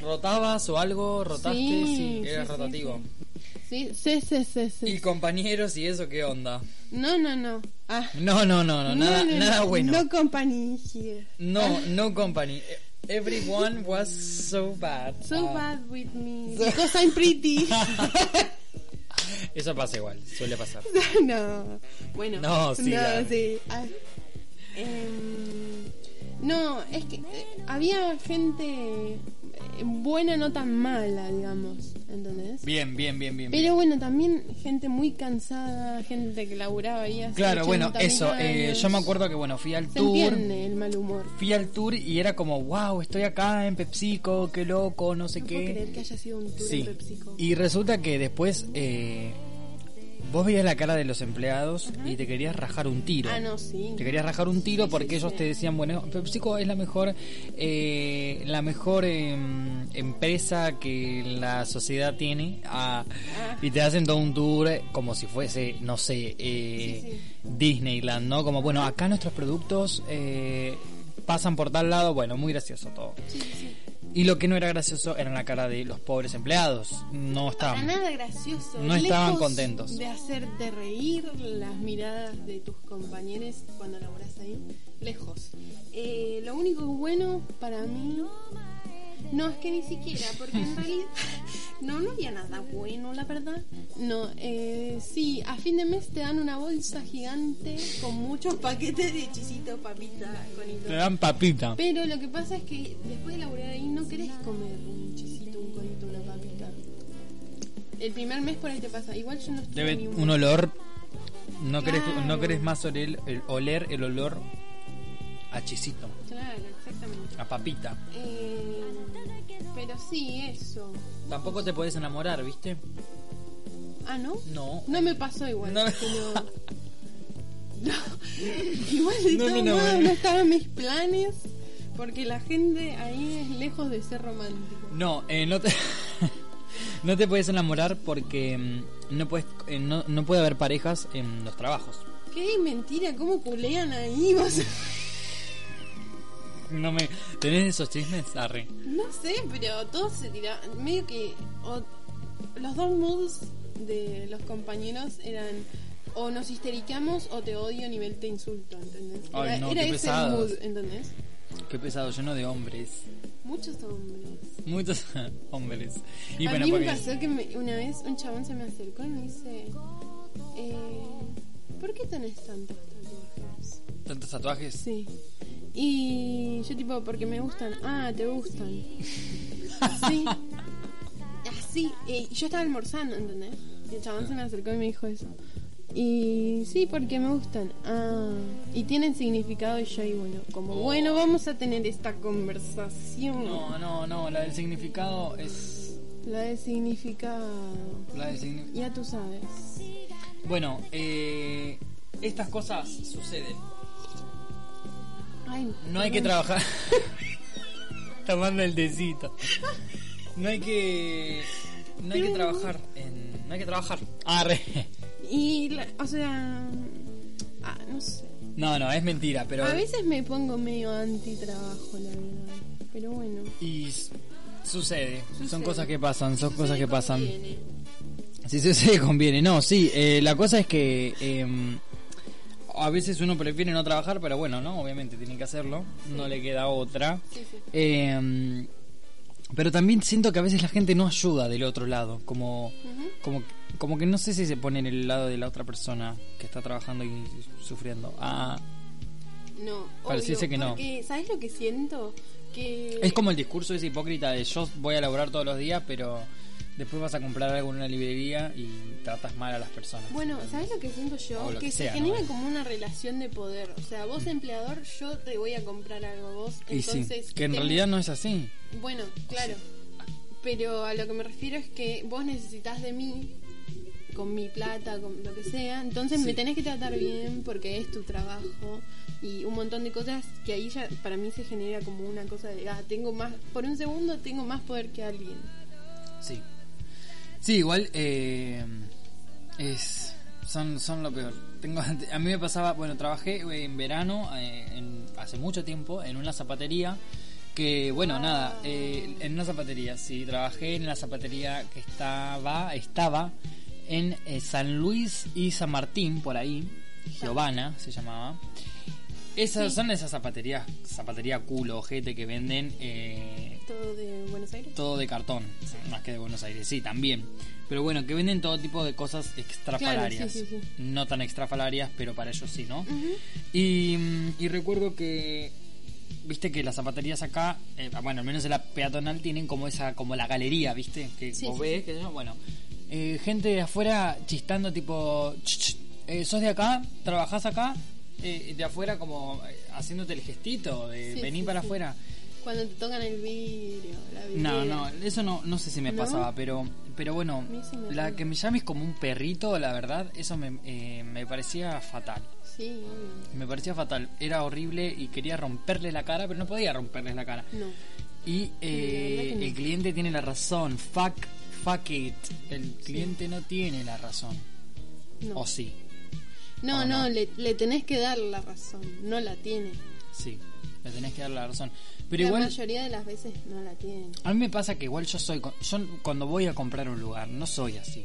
Speaker 1: rotabas o algo? ¿Rotaste? Sí,
Speaker 2: Sí,
Speaker 1: era
Speaker 2: sí,
Speaker 1: rotativo.
Speaker 2: sí, sí, sí, sí, sí.
Speaker 1: ¿Y compañeros y eso qué onda?
Speaker 2: No, no, no. Ah,
Speaker 1: No, no, no, no, nada,
Speaker 2: no, no,
Speaker 1: nada
Speaker 2: no,
Speaker 1: bueno.
Speaker 2: No company here.
Speaker 1: No, no company. Everyone was so bad.
Speaker 2: So
Speaker 1: Ah,
Speaker 2: bad with me because I'm pretty.
Speaker 1: Eso pasa igual, suele pasar.
Speaker 2: no, bueno.
Speaker 1: No, sí, la-
Speaker 2: sí. Ah, em, no, es que eh, había gente eh, buena, no tan mala, digamos, ¿entendés?
Speaker 1: Bien, bien, bien, bien.
Speaker 2: Pero bueno, también gente muy cansada, gente que laburaba ahí hace
Speaker 1: Claro, bueno,
Speaker 2: 80.000
Speaker 1: eso. eh, yo me acuerdo que, bueno, fui al
Speaker 2: Se
Speaker 1: tour.
Speaker 2: entiende el mal humor.
Speaker 1: Fui al tour y era como, wow, estoy acá en PepsiCo, qué loco, no sé
Speaker 2: No
Speaker 1: qué.
Speaker 2: puedo creer que haya sido un tour
Speaker 1: Sí.
Speaker 2: en PepsiCo.
Speaker 1: Y resulta que después eh, vos veías la cara de los empleados y te querías rajar un tiro.
Speaker 2: Ah, no, sí.
Speaker 1: Te querías rajar un tiro
Speaker 2: Sí,
Speaker 1: porque
Speaker 2: sí,
Speaker 1: ellos
Speaker 2: sí.
Speaker 1: te decían, bueno, PepsiCo es la mejor, eh, la mejor em, empresa que la sociedad tiene ah, y te hacen todo un tour como si fuese, no sé, eh. Disneyland, ¿no? Como, bueno, acá nuestros productos eh, pasan por tal lado, bueno, muy gracioso todo.
Speaker 2: Sí, sí.
Speaker 1: Y lo que no era gracioso era la cara de los pobres empleados. No
Speaker 2: Para
Speaker 1: estaban.
Speaker 2: nada gracioso.
Speaker 1: No estaban contentos.
Speaker 2: De hacerte reír las miradas de tus compañeros cuando laburás ahí. Lejos. Eh, lo único bueno para mí. No, es que ni siquiera, porque en realidad no, no había nada bueno, la verdad. No, eh, sí, a fin de mes te dan una bolsa gigante con muchos paquetes de chisitos, papitas,
Speaker 1: Te
Speaker 2: conitos.
Speaker 1: dan papita.
Speaker 2: Pero lo que pasa es que después de laburar ahí no querés comer un chisito, un conito, una papita. El primer mes por ahí te pasa. Igual yo no estuve
Speaker 1: Debe
Speaker 2: ni
Speaker 1: un olor. No querés,
Speaker 2: Claro.
Speaker 1: no querés más oler el, oler el olor a chisito,
Speaker 2: Claro, exactamente.
Speaker 1: a papita.
Speaker 2: Eh, pero sí, eso.
Speaker 1: Tampoco te podés enamorar, ¿viste?
Speaker 2: Ah, ¿no?
Speaker 1: No.
Speaker 2: No me pasó igual.
Speaker 1: No.
Speaker 2: pero- No. Igual de
Speaker 1: No,
Speaker 2: todos
Speaker 1: no,
Speaker 2: modos
Speaker 1: no.
Speaker 2: no estaban mis planes. Porque la gente ahí es lejos de ser romántico.
Speaker 1: No, eh, no te. no te puedes enamorar porque mm, no puedes eh, no, no puede haber parejas en los trabajos.
Speaker 2: ¿Qué mentira? ¿Cómo culean ahí? Vos?
Speaker 1: No me ¿Tenés esos chismes? Arre.
Speaker 2: No sé, pero todos se tiraban. Medio que. o- los dos moods de los compañeros eran. O nos histericamos o te odio a nivel te insulto, ¿entendés?
Speaker 1: Ay,
Speaker 2: Era,
Speaker 1: no,
Speaker 2: era
Speaker 1: qué
Speaker 2: ese
Speaker 1: pesados.
Speaker 2: mood, ¿entendés?
Speaker 1: Qué pesado, lleno de hombres.
Speaker 2: Muchos hombres.
Speaker 1: Muchos hombres. Y
Speaker 2: a
Speaker 1: bueno,
Speaker 2: mí me
Speaker 1: porque-
Speaker 2: pasó que me- una vez un chabón se me acercó y me dice: eh, ¿Por qué tenés tantos tatuajes?
Speaker 1: tantos tatuajes.
Speaker 2: Sí. Y yo tipo, porque me gustan. Ah, te gustan. Sí. Así. Y yo estaba almorzando, ¿entendés? Y el chabón se me acercó y me dijo eso. Y sí, porque me gustan. Ah, y tienen significado y yo, y bueno, como, bueno, vamos a tener esta conversación.
Speaker 1: No, no, no, la del significado es
Speaker 2: La de significado.
Speaker 1: la del signi-
Speaker 2: Ya tú sabes.
Speaker 1: Bueno, eh, estas cosas suceden.
Speaker 2: Ay,
Speaker 1: No hay que trabajar. Tomando el tecito. No hay que. No hay que trabajar en. No hay que trabajar. Arre.
Speaker 2: Y, la- o sea. Ah, no sé.
Speaker 1: No, no, es mentira, pero.
Speaker 2: A veces me pongo medio anti-trabajo, la verdad. Pero bueno.
Speaker 1: Y sucede. Son cosas que pasan, son cosas que pasan.
Speaker 2: conviene.
Speaker 1: Si sucede, conviene. No, sí, eh, la cosa es que. eh, a veces uno prefiere no trabajar, pero bueno, ¿no? Obviamente tiene que hacerlo. No le queda otra.
Speaker 2: Sí, sí.
Speaker 1: Eh, pero también siento que a veces la gente no ayuda del otro lado, como,
Speaker 2: Ujú.
Speaker 1: como, como que no sé si se pone en el lado de la otra persona que está trabajando y sufriendo. Ah,
Speaker 2: No,
Speaker 1: Pareciese
Speaker 2: obvio,
Speaker 1: que no.
Speaker 2: ¿sabes lo que siento? Que.
Speaker 1: es como el discurso ese hipócrita de yo voy a laburar todos los días, pero después vas a comprar algo en una librería y tratas mal a las personas.
Speaker 2: Bueno, ¿sabes lo que siento yo? Que,
Speaker 1: que
Speaker 2: se
Speaker 1: sea,
Speaker 2: genera
Speaker 1: ¿no?
Speaker 2: como una relación de poder. O sea, vos empleador, yo te voy a comprar algo vos.
Speaker 1: y sí,
Speaker 2: Entonces,
Speaker 1: que en realidad no es así.
Speaker 2: Bueno, claro. Pero a lo que me refiero es que vos necesitas de mí, con mi plata, con lo que sea. Entonces
Speaker 1: Sí.
Speaker 2: me tenés que tratar bien porque es tu trabajo. Y un montón de cosas que ahí ya para mí se genera como una cosa de, ah, tengo más, por un segundo tengo más poder que alguien.
Speaker 1: Sí. Sí, igual eh, es son son lo peor. Tengo a mí me pasaba, bueno, trabajé en verano eh, hace mucho tiempo en una zapatería que bueno, nada, eh, en una zapatería, sí, trabajé en la zapatería que estaba estaba en eh, San Luis y San Martín por ahí, Giovanna se llamaba. Esas
Speaker 2: Sí.
Speaker 1: son esas zapaterías, zapatería culo, ojete que venden eh,
Speaker 2: Todo de Buenos Aires.
Speaker 1: todo de cartón, más que de Buenos Aires, sí, también. Pero bueno, que venden todo tipo de cosas extrafalarias.
Speaker 2: Claro, sí, sí, sí.
Speaker 1: No tan extrafalarias, pero para ellos sí, ¿no? Y, y recuerdo que, viste que las zapaterías acá, eh, bueno, al menos en la peatonal tienen como esa, como la galería, viste, que
Speaker 2: Sí,
Speaker 1: vos
Speaker 2: sí,
Speaker 1: ves, que bueno, eh, gente de afuera chistando tipo, "Ch, ch, eh, sos de acá, trabajás acá, eh, de afuera como eh, haciéndote el gestito de
Speaker 2: Sí,
Speaker 1: venir
Speaker 2: sí,
Speaker 1: para
Speaker 2: sí.
Speaker 1: afuera.
Speaker 2: Cuando te tocan el vidrio, la
Speaker 1: No,
Speaker 2: vidriera.
Speaker 1: no, eso no, no sé si me
Speaker 2: ¿No?
Speaker 1: pasaba, pero, pero bueno, la que me llames como un perrito, la verdad, eso me, eh, me parecía fatal.
Speaker 2: Sí.
Speaker 1: Me parecía fatal, era horrible y quería romperle la cara, pero no podía romperles la cara.
Speaker 2: No.
Speaker 1: Y eh,
Speaker 2: no.
Speaker 1: el cliente tiene la razón, fuck, fuck it, el cliente no tiene la razón, o sí,
Speaker 2: no,
Speaker 1: ¿O
Speaker 2: no,
Speaker 1: no?
Speaker 2: Le, le tenés que dar la razón. No la tiene.
Speaker 1: sí, le tenés que dar la razón. Pero
Speaker 2: la
Speaker 1: igual,
Speaker 2: mayoría de las veces no la tienen.
Speaker 1: a mí me pasa que igual yo soy, yo cuando voy a comprar un lugar, no soy así,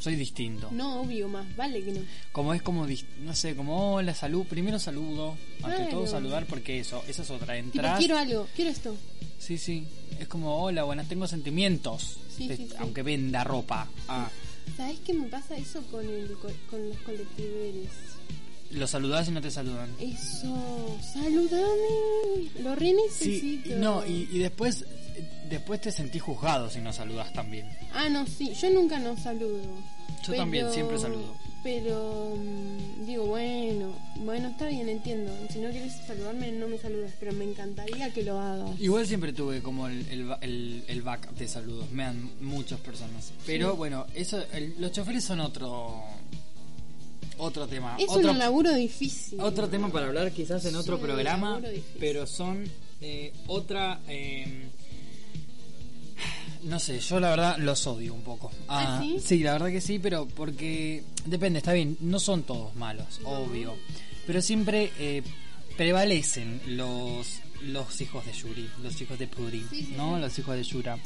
Speaker 1: soy distinto.
Speaker 2: No, obvio, más vale que no.
Speaker 1: Como es como, no sé, como hola, salud, primero saludo, ante
Speaker 2: Claro.
Speaker 1: todo saludar porque eso, esa es otra, entras,
Speaker 2: quiero algo, quiero esto.
Speaker 1: sí, sí, es como hola, buenas, tengo sentimientos,
Speaker 2: Sí,
Speaker 1: Te-
Speaker 2: sí, sí.
Speaker 1: aunque venda ropa, ah,
Speaker 2: ¿Sabes qué me pasa eso con, el, co- con los colectiveros?
Speaker 1: lo saludás y no te saludan.
Speaker 2: Eso, saludame. Lo re
Speaker 1: Sí,
Speaker 2: necesito.
Speaker 1: y- no, y, y después, después te sentís juzgado si no saludas también.
Speaker 2: Ah, no, sí, yo nunca no saludo.
Speaker 1: Yo también, siempre saludo.
Speaker 2: Pero mm, digo, bueno, bueno, está bien, entiendo. Si no quieres saludarme, no me saludas, pero me encantaría que lo hagas.
Speaker 1: Igual siempre tuve como el, el, el, el back de saludos, me dan muchas personas. Pero
Speaker 2: Sí.
Speaker 1: bueno, eso el- los choferes son otro otro tema.
Speaker 2: Es
Speaker 1: otro,
Speaker 2: un laburo difícil.
Speaker 1: Otro tema para hablar quizás en otro programa, pero son eh, otra... eh, No sé, yo la verdad los odio un poco.
Speaker 2: ¿Ah, sí?
Speaker 1: la verdad que sí, pero porque depende, está bien, no son todos malos, obvio. Pero siempre eh, prevalecen los los hijos de Yuri, los hijos de Puri, ¿no? Los hijos de Yura.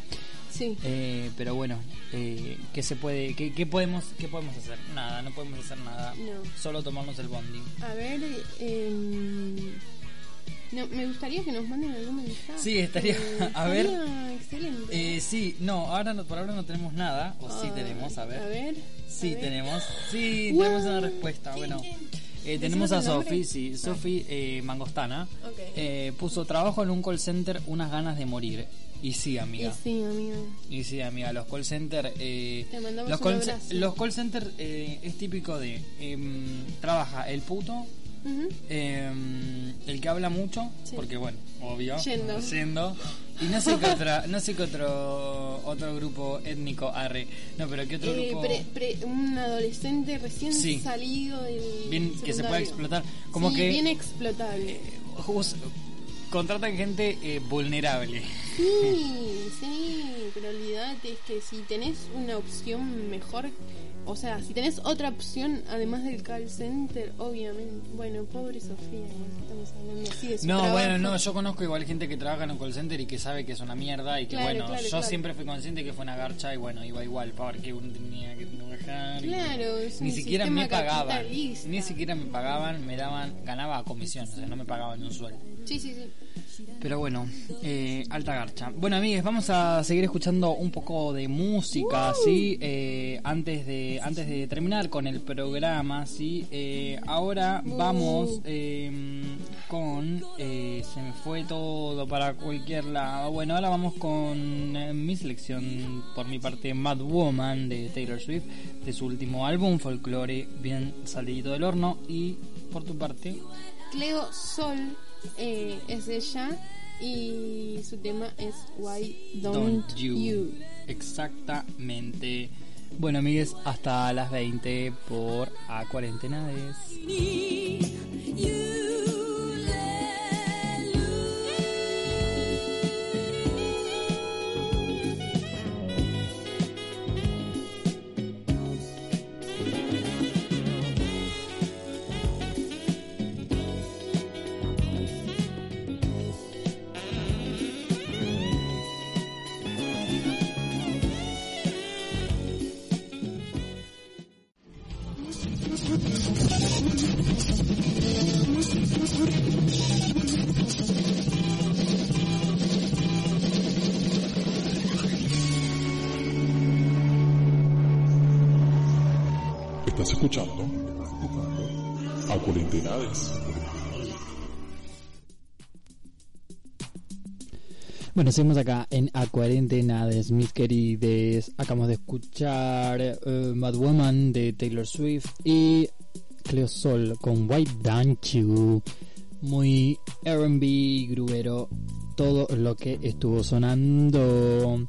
Speaker 2: Sí.
Speaker 1: Eh, pero bueno, eh, ¿qué se puede, qué, qué, podemos, qué podemos hacer? Nada, no podemos hacer nada.
Speaker 2: No.
Speaker 1: Solo tomarnos el bonding.
Speaker 2: A ver, eh, no, me gustaría que nos manden algún mensaje.
Speaker 1: Sí, estaría. a ver.
Speaker 2: Excelente.
Speaker 1: Eh, sí, no, ahora no, por ahora no tenemos nada. O sí tenemos, a ver.
Speaker 2: A ver.
Speaker 1: Sí,
Speaker 2: a ver.
Speaker 1: tenemos. Sí, tenemos una respuesta. Bueno. Eh, tenemos a
Speaker 2: ¿Decimos el
Speaker 1: Sofi, sí, Sofi eh, Mangostana.
Speaker 2: Ok.
Speaker 1: Eh, puso trabajo en un call center, unas ganas de morir. Y sí,
Speaker 2: Y
Speaker 1: amiga.
Speaker 2: sí, amiga.
Speaker 1: Y sí, amiga, los call center. Eh,
Speaker 2: Te mandamos
Speaker 1: los,
Speaker 2: un
Speaker 1: call, los call center eh, es típico de. em, trabaja el puto, Em, el que habla mucho,
Speaker 2: Sí.
Speaker 1: porque bueno, obvio.
Speaker 2: Yendo.
Speaker 1: yendo, Y no sé qué otra, no sé qué otro otro grupo étnico arre. No, pero qué otro
Speaker 2: Eh,
Speaker 1: grupo
Speaker 2: pre- pre- un adolescente recién
Speaker 1: Sí.
Speaker 2: salido del
Speaker 1: bien que se pueda explotar. Como
Speaker 2: Sí,
Speaker 1: que
Speaker 2: bien explotable.
Speaker 1: jus- contratan gente eh, vulnerable.
Speaker 2: Sí, sí, pero olvídate, es que si tenés una opción mejor, o sea, si tenés otra opción además del call center, obviamente, bueno, pobre Sofía, estamos hablando así de su
Speaker 1: No,
Speaker 2: trabajo.
Speaker 1: bueno, no, yo conozco igual gente que trabaja en un call center y que sabe que es una mierda y que
Speaker 2: Claro,
Speaker 1: bueno,
Speaker 2: claro,
Speaker 1: yo
Speaker 2: claro.
Speaker 1: siempre fui consciente que fue una garcha y bueno, iba igual, porque uno tenía que trabajar.
Speaker 2: Claro, es
Speaker 1: ni
Speaker 2: un
Speaker 1: siquiera me pagaban, ni siquiera me pagaban, me daban, ganaba a comisión, o sea, no me pagaban un sueldo.
Speaker 2: Sí, sí, sí.
Speaker 1: Pero bueno, eh, alta garcha. Bueno, amigues, vamos a seguir escuchando un poco de música, ¿sí? Eh, antes, de, antes de terminar con el programa, ¿sí? Eh, ahora vamos eh, con... eh, se me fue todo para cualquier lado. Bueno, ahora vamos con eh, mi selección, por mi parte, Mad Woman de Taylor Swift, de su último álbum, Folklore, bien salidito del horno. Y por tu parte...
Speaker 2: Cleo Sol eh, es ella y su tema es Why Don't,
Speaker 1: Don't you.
Speaker 2: you.
Speaker 1: Exactamente. Bueno, amigues, hasta las 20 por A Cuarentenades. Bueno, seguimos acá en A mis querides. Acabamos de escuchar eh, Mad Woman de Taylor Swift y Cleo Sol con Don't You. Muy RB, gruero, todo lo que estuvo sonando.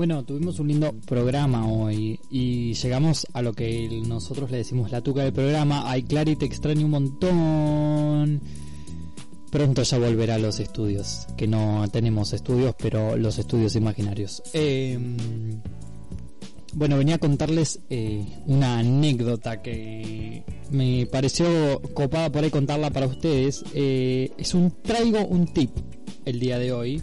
Speaker 1: Bueno, tuvimos un lindo programa hoy y llegamos a lo que nosotros le decimos la tuca del programa. Ay, Clary, te extraño un montón. Pronto ya volverá a los estudios, que no tenemos estudios, pero los estudios imaginarios. Eh, bueno, venía a contarles eh, una anécdota que me pareció copada por ahí contarla para ustedes. Eh, es un traigo un tip el día de hoy.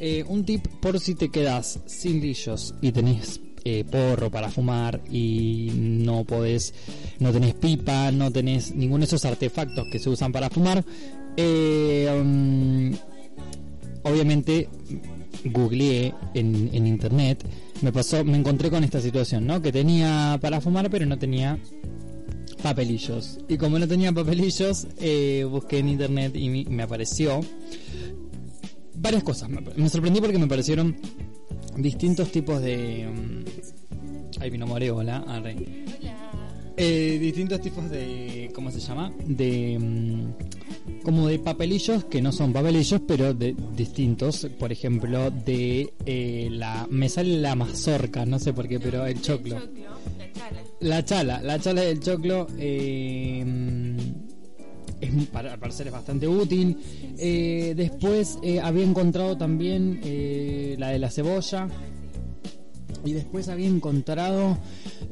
Speaker 1: Eh, un tip por si te quedas sin lillos y tenés eh, porro para fumar y no podés, no tenés pipa, no tenés ninguno de esos artefactos que se usan para fumar. Eh, um, obviamente googleé en, en internet, me pasó, me encontré con esta situación, ¿no? Que tenía para fumar pero no tenía papelillos. Y como no tenía papelillos, eh, busqué en internet y me apareció varias cosas. Me, sorprendí porque me parecieron distintos tipos de... mm, ahí vino Moreola, arre. Eh, distintos tipos de... ¿Cómo se llama? De... mm, como de papelillos que no son papelillos, pero de distintos. Por ejemplo, de eh, la... Me sale la mazorca, no sé por qué, pero el choclo.
Speaker 2: la chala.
Speaker 1: La chala, la chala del choclo eh, para al parecer es bastante útil. Eh, después eh, había encontrado también eh, la de la cebolla. Y después había encontrado.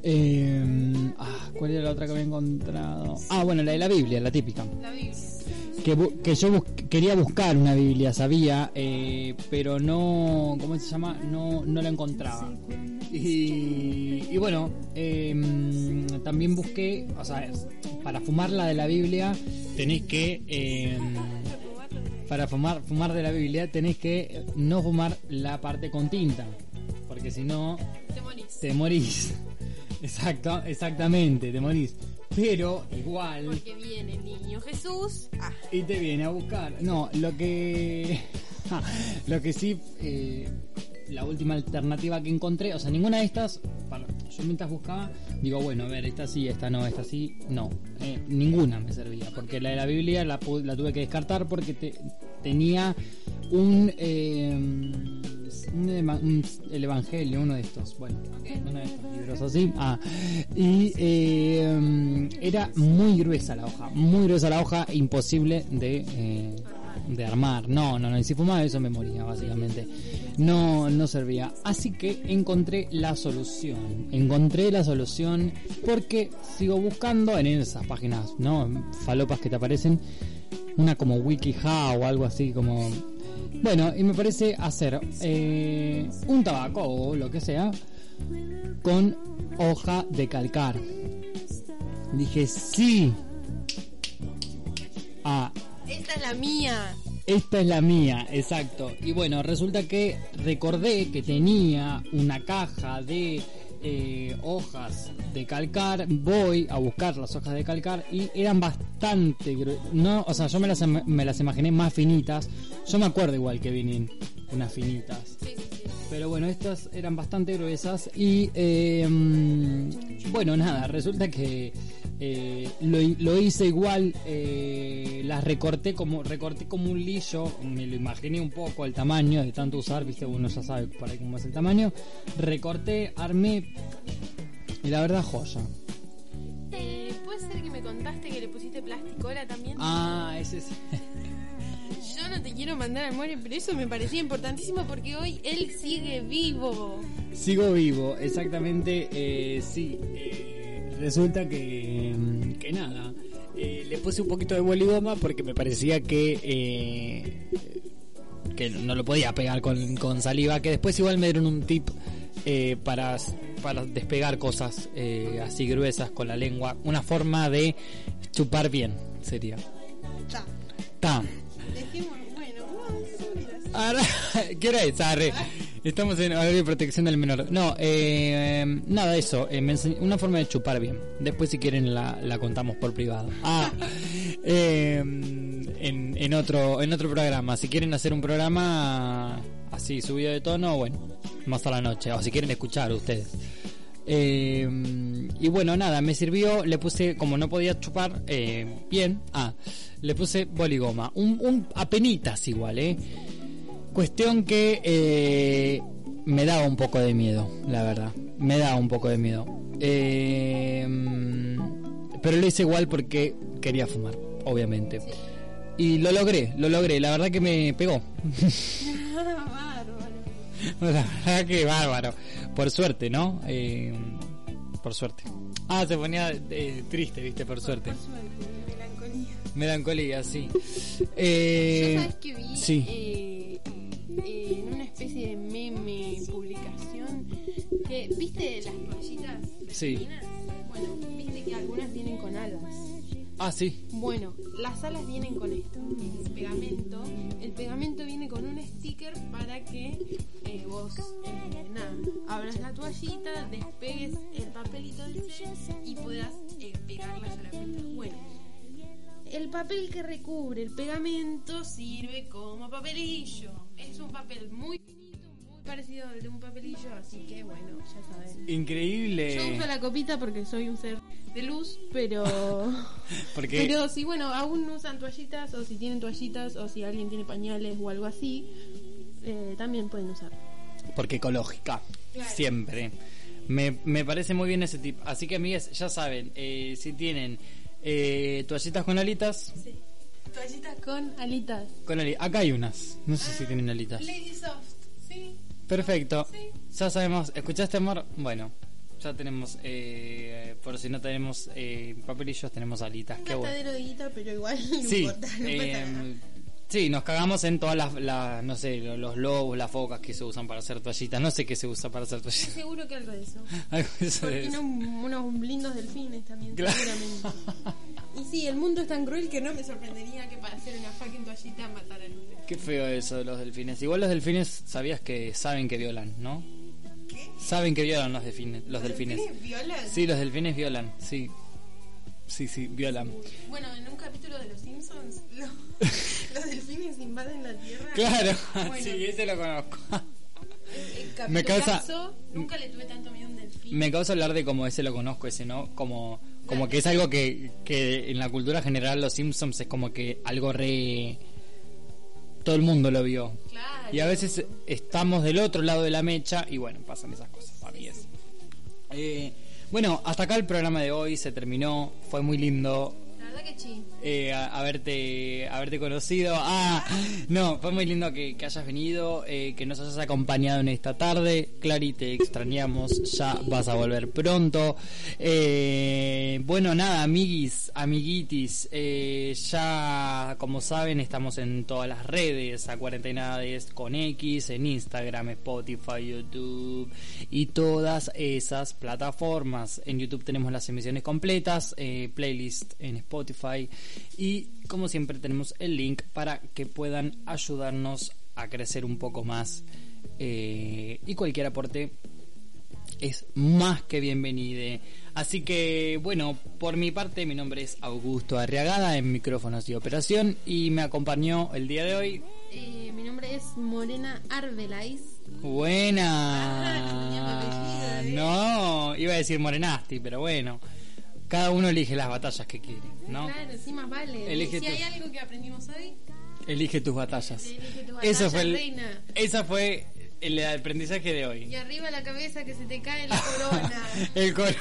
Speaker 1: eh, ah, ¿Cuál era la otra que había encontrado? Ah, bueno, la de la Biblia, la típica. Que, que yo bus- quería buscar una Biblia, sabía, eh, pero no. ¿Cómo se llama? No, no la encontraba. Y, y bueno, eh, también busqué. O sea, para fumar la de la Biblia tenéis que. eh, para fumar, fumar de la Biblia tenéis que no fumar la parte con tinta. Porque si no,
Speaker 2: Te morís.
Speaker 1: te morís. Exacto, exactamente, te morís. Pero igual.
Speaker 2: Porque viene el niño Jesús. Ah,
Speaker 1: Y te viene a buscar. No, lo que. lo que sí. eh, la última alternativa que encontré, o sea, ninguna de estas. para- yo mientras buscaba, digo, bueno, a ver, esta sí, esta no, esta sí, no. eh, ninguna me servía, porque la de la Biblia la, la tuve que descartar porque te- tenía un. eh, un- el Evangelio, uno de estos, bueno, uno de estos libros así. Ah, y eh, era muy gruesa la hoja, muy gruesa la hoja, imposible de, eh, de armar. No, no, no, y si fumaba eso me moría, básicamente. No, no servía. Así que encontré la solución. Encontré la solución porque sigo buscando en esas páginas, ¿no? Falopas que te aparecen. Una como WikiHow o algo así como bueno, y me parece hacer eh, un tabaco o lo que sea con hoja de calcar. Dije, sí. Ah,
Speaker 2: esta es la mía.
Speaker 1: Esta es la mía, exacto. Y bueno, resulta que recordé que tenía una caja de eh, hojas de calcar. Voy a buscar las hojas de calcar y eran bastante. No, o sea, yo me las, me las imaginé más finitas. Yo me acuerdo igual que vienen unas finitas.
Speaker 2: Sí, sí, sí.
Speaker 1: Pero bueno, estas eran bastante gruesas y eh, bueno, nada, resulta que eh, lo, lo hice igual, eh, las recorté como recorté como un lillo, me lo imaginé un poco el tamaño de tanto usar, viste, uno ya sabe por ahí cómo es el tamaño, recorté, armé y la verdad joya.
Speaker 2: Eh, ¿Puede ser que me contaste que le pusiste plasticola también?
Speaker 1: Ah, ese es...
Speaker 2: Yo no te quiero mandar al muere, pero eso me parecía importantísimo porque hoy él sigue vivo.
Speaker 1: Sigo vivo, exactamente, eh, sí. Resulta que, que nada, eh, le puse un poquito de boligoma porque me parecía que eh, que no lo podía pegar con, con saliva, que después igual me dieron un tip eh, para, para despegar cosas eh, así gruesas con la lengua, una forma de chupar bien sería.
Speaker 2: Está.
Speaker 1: Ta.
Speaker 2: Dejemos, bueno, vamos
Speaker 1: Ahora, ¿Qué hora es? Estamos en horario de protección del menor. No, eh, eh, nada, eso. eh, me enseñ- una forma de chupar bien. Después, si quieren, la, la contamos por privado. Ah, eh, en, en, otro, en otro programa. Si quieren hacer un programa así, subido de tono, bueno, más a la noche. O si quieren escuchar ustedes. Eh, y bueno, nada, me sirvió, le puse, como no podía chupar eh, bien, ah, le puse boligoma, un, un apenitas igual, eh. Cuestión que eh, me daba un poco de miedo, la verdad, me daba un poco de miedo. Eh, pero lo hice igual porque quería fumar, obviamente. Y lo logré, lo logré, la verdad que me pegó.
Speaker 2: Bárbaro.
Speaker 1: La verdad que bárbaro. Por suerte, ¿no? Eh, por suerte. Ah, se ponía eh, triste, viste, por suerte.
Speaker 2: Por suerte, melancolía.
Speaker 1: Melancolía, sí. Eh,
Speaker 2: ¿Yo sabes que vi
Speaker 1: sí.
Speaker 2: Eh, en una especie de meme publicación que viste las toallitas
Speaker 1: Sí.
Speaker 2: Bueno, viste que algunas vienen con alas.
Speaker 1: Ah, sí.
Speaker 2: Bueno, las alas vienen con esto, el pegamento. El pegamento viene con un sticker para que eh, vos, eh, nada, abras la toallita, despegues el papelito del y puedas eh, pegar las solapitas. Bueno, el papel que recubre el pegamento sirve como papelillo. Es un papel muy finito, muy parecido al de un papelillo, así que bueno, ya saben.
Speaker 1: Increíble.
Speaker 2: Yo uso la copita porque soy un ser de luz, pero...
Speaker 1: Porque
Speaker 2: Pero si, bueno, aún no usan toallitas, o si tienen toallitas, o si alguien tiene pañales o algo así, eh, también pueden usar.
Speaker 1: porque ecológica.
Speaker 2: Claro.
Speaker 1: Siempre. Me, me parece muy bien ese tip. Así que, amigues, ya saben, eh, si tienen eh, toallitas con alitas,
Speaker 2: Sí. Toallitas con alitas.
Speaker 1: con ali- acá hay unas. No sé si tienen alitas.
Speaker 2: Lady Soft, ¿sí?
Speaker 1: Perfecto.
Speaker 2: Sí.
Speaker 1: Ya sabemos, ¿escuchaste amor? Bueno, ya tenemos, eh, por si no tenemos eh, papelillos, tenemos alitas.
Speaker 2: Un
Speaker 1: Qué bueno.
Speaker 2: de guita, pero igual no
Speaker 1: Sí,
Speaker 2: importa, no
Speaker 1: eh. Sí, nos cagamos en todas las, las, no sé, lo- los lobos, las focas que se usan para hacer toallitas. No sé qué se usa para hacer toallitas.
Speaker 2: Seguro que algo de eso.
Speaker 1: Algo de eso
Speaker 2: ¿Por
Speaker 1: debe
Speaker 2: qué
Speaker 1: ser.
Speaker 2: no unos lindos delfines también?
Speaker 1: Claro.
Speaker 2: Seguramente. Y sí, el mundo es tan cruel que no me sorprendería que para hacer una fucking toallita mataran un delfín.
Speaker 1: Qué feo eso de los delfines. Igual los delfines, sabías que saben que violan, ¿no?
Speaker 2: ¿Qué?
Speaker 1: Saben que violan los delfines. Los delfines.
Speaker 2: violan?
Speaker 1: Sí, los delfines violan, sí. Sí, sí, violan.
Speaker 2: Bueno, en un capítulo de Los Simpsons, lo- invaden la Tierra.
Speaker 1: Claro,
Speaker 2: Bueno.
Speaker 1: sí, ese lo conozco.
Speaker 2: El
Speaker 1: Me causa-
Speaker 2: Nunca le tuve tanto miedo a un delfín.
Speaker 1: Me causa hablar de como ese lo conozco, ese no, como, como que es algo que, que en la cultura general los Simpsons es como que algo re... Todo el mundo lo vio.
Speaker 2: Claro.
Speaker 1: Y a veces estamos del otro lado de la mecha y bueno, pasan esas cosas, a mí es. Eh, bueno, hasta acá el programa de hoy se terminó, fue muy lindo
Speaker 2: La verdad que sí.
Speaker 1: Eh, haberte haberte conocido. Ah, no, fue muy lindo que, que hayas venido, eh, que nos hayas acompañado en esta tarde. Clary, te extrañamos, ya vas a volver pronto. Eh, bueno, nada, amiguis, amiguitis, eh, ya como saben estamos en todas las redes, a cuarentenades con X, en Instagram, Spotify, YouTube y todas esas plataformas. En YouTube tenemos las emisiones completas, eh, playlist en Spotify y como siempre tenemos el link para que puedan ayudarnos a crecer un poco más eh, y cualquier aporte es más que bienvenido. Así que, bueno, por mi parte, mi nombre es Augusto Arriagada en micrófonos y operación y me acompañó el día de hoy.
Speaker 2: Eh, mi nombre es Morena Arbelais.
Speaker 1: Buena.
Speaker 2: Ah, apellido, ¿eh?
Speaker 1: No, iba a decir Morenasti, pero bueno, cada uno elige las batallas que quiere, ¿no?
Speaker 2: Claro, sí, más vale.
Speaker 1: Elige
Speaker 2: si hay algo que aprendimos hoy,
Speaker 1: Elige tus batallas.
Speaker 2: elige tu
Speaker 1: Eso
Speaker 2: batalla,
Speaker 1: fue el,
Speaker 2: reina.
Speaker 1: esa fue el aprendizaje de hoy.
Speaker 2: Y arriba la cabeza que se te cae la corona.
Speaker 1: El cor-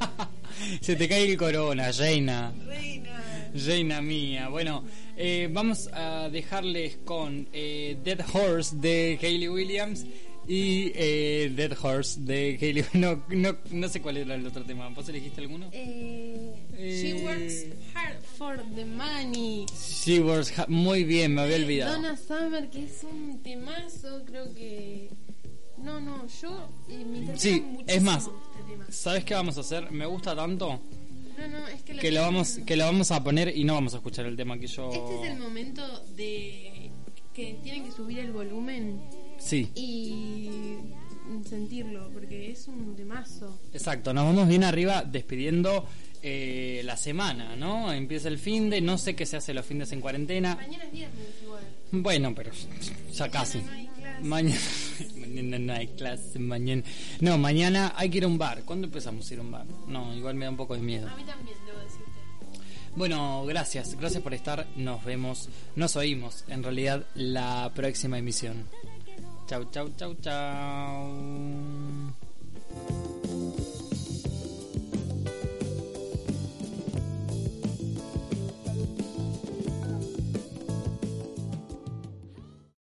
Speaker 1: Se te cae el corona, reina.
Speaker 2: reina.
Speaker 1: Reina mía. Bueno, eh, vamos a dejarles con eh, Dead Horse de Hayley Williams y eh, Dead Horse de Hayley. No, no, no sé cuál era el otro tema. ¿Vos elegiste alguno?
Speaker 2: Eh, She
Speaker 1: Eh.
Speaker 2: works hard for the money.
Speaker 1: She was ha- muy bien, me había olvidado.
Speaker 2: Donna Summer, que es un temazo, creo que. No, no, yo eh, me
Speaker 1: Sí, es más.
Speaker 2: este tema.
Speaker 1: ¿Sabes qué vamos a hacer? Me gusta tanto
Speaker 2: No, no, es que,
Speaker 1: que lo vamos que lo vamos a poner y no vamos a escuchar el tema que yo
Speaker 2: Este es el momento de que tienen que subir el volumen
Speaker 1: Sí,
Speaker 2: y sentirlo, porque es un temazo.
Speaker 1: exacto. Nos vamos bien arriba despidiendo eh, la semana, ¿no? Empieza el fin de, no sé qué se hace los fines en cuarentena.
Speaker 2: Mañana es viernes igual.
Speaker 1: Bueno, pero ya casi.
Speaker 2: no hay clase.
Speaker 1: Mañana, mañana no hay clase, mañana. No, mañana hay que ir a un bar. ¿Cuándo empezamos a ir a un bar? No, igual me da un poco de miedo.
Speaker 2: A mí también, debo decirte.
Speaker 1: Bueno, gracias, gracias por estar. Nos vemos, nos oímos en realidad la próxima emisión. Chau, chau, chau, chau.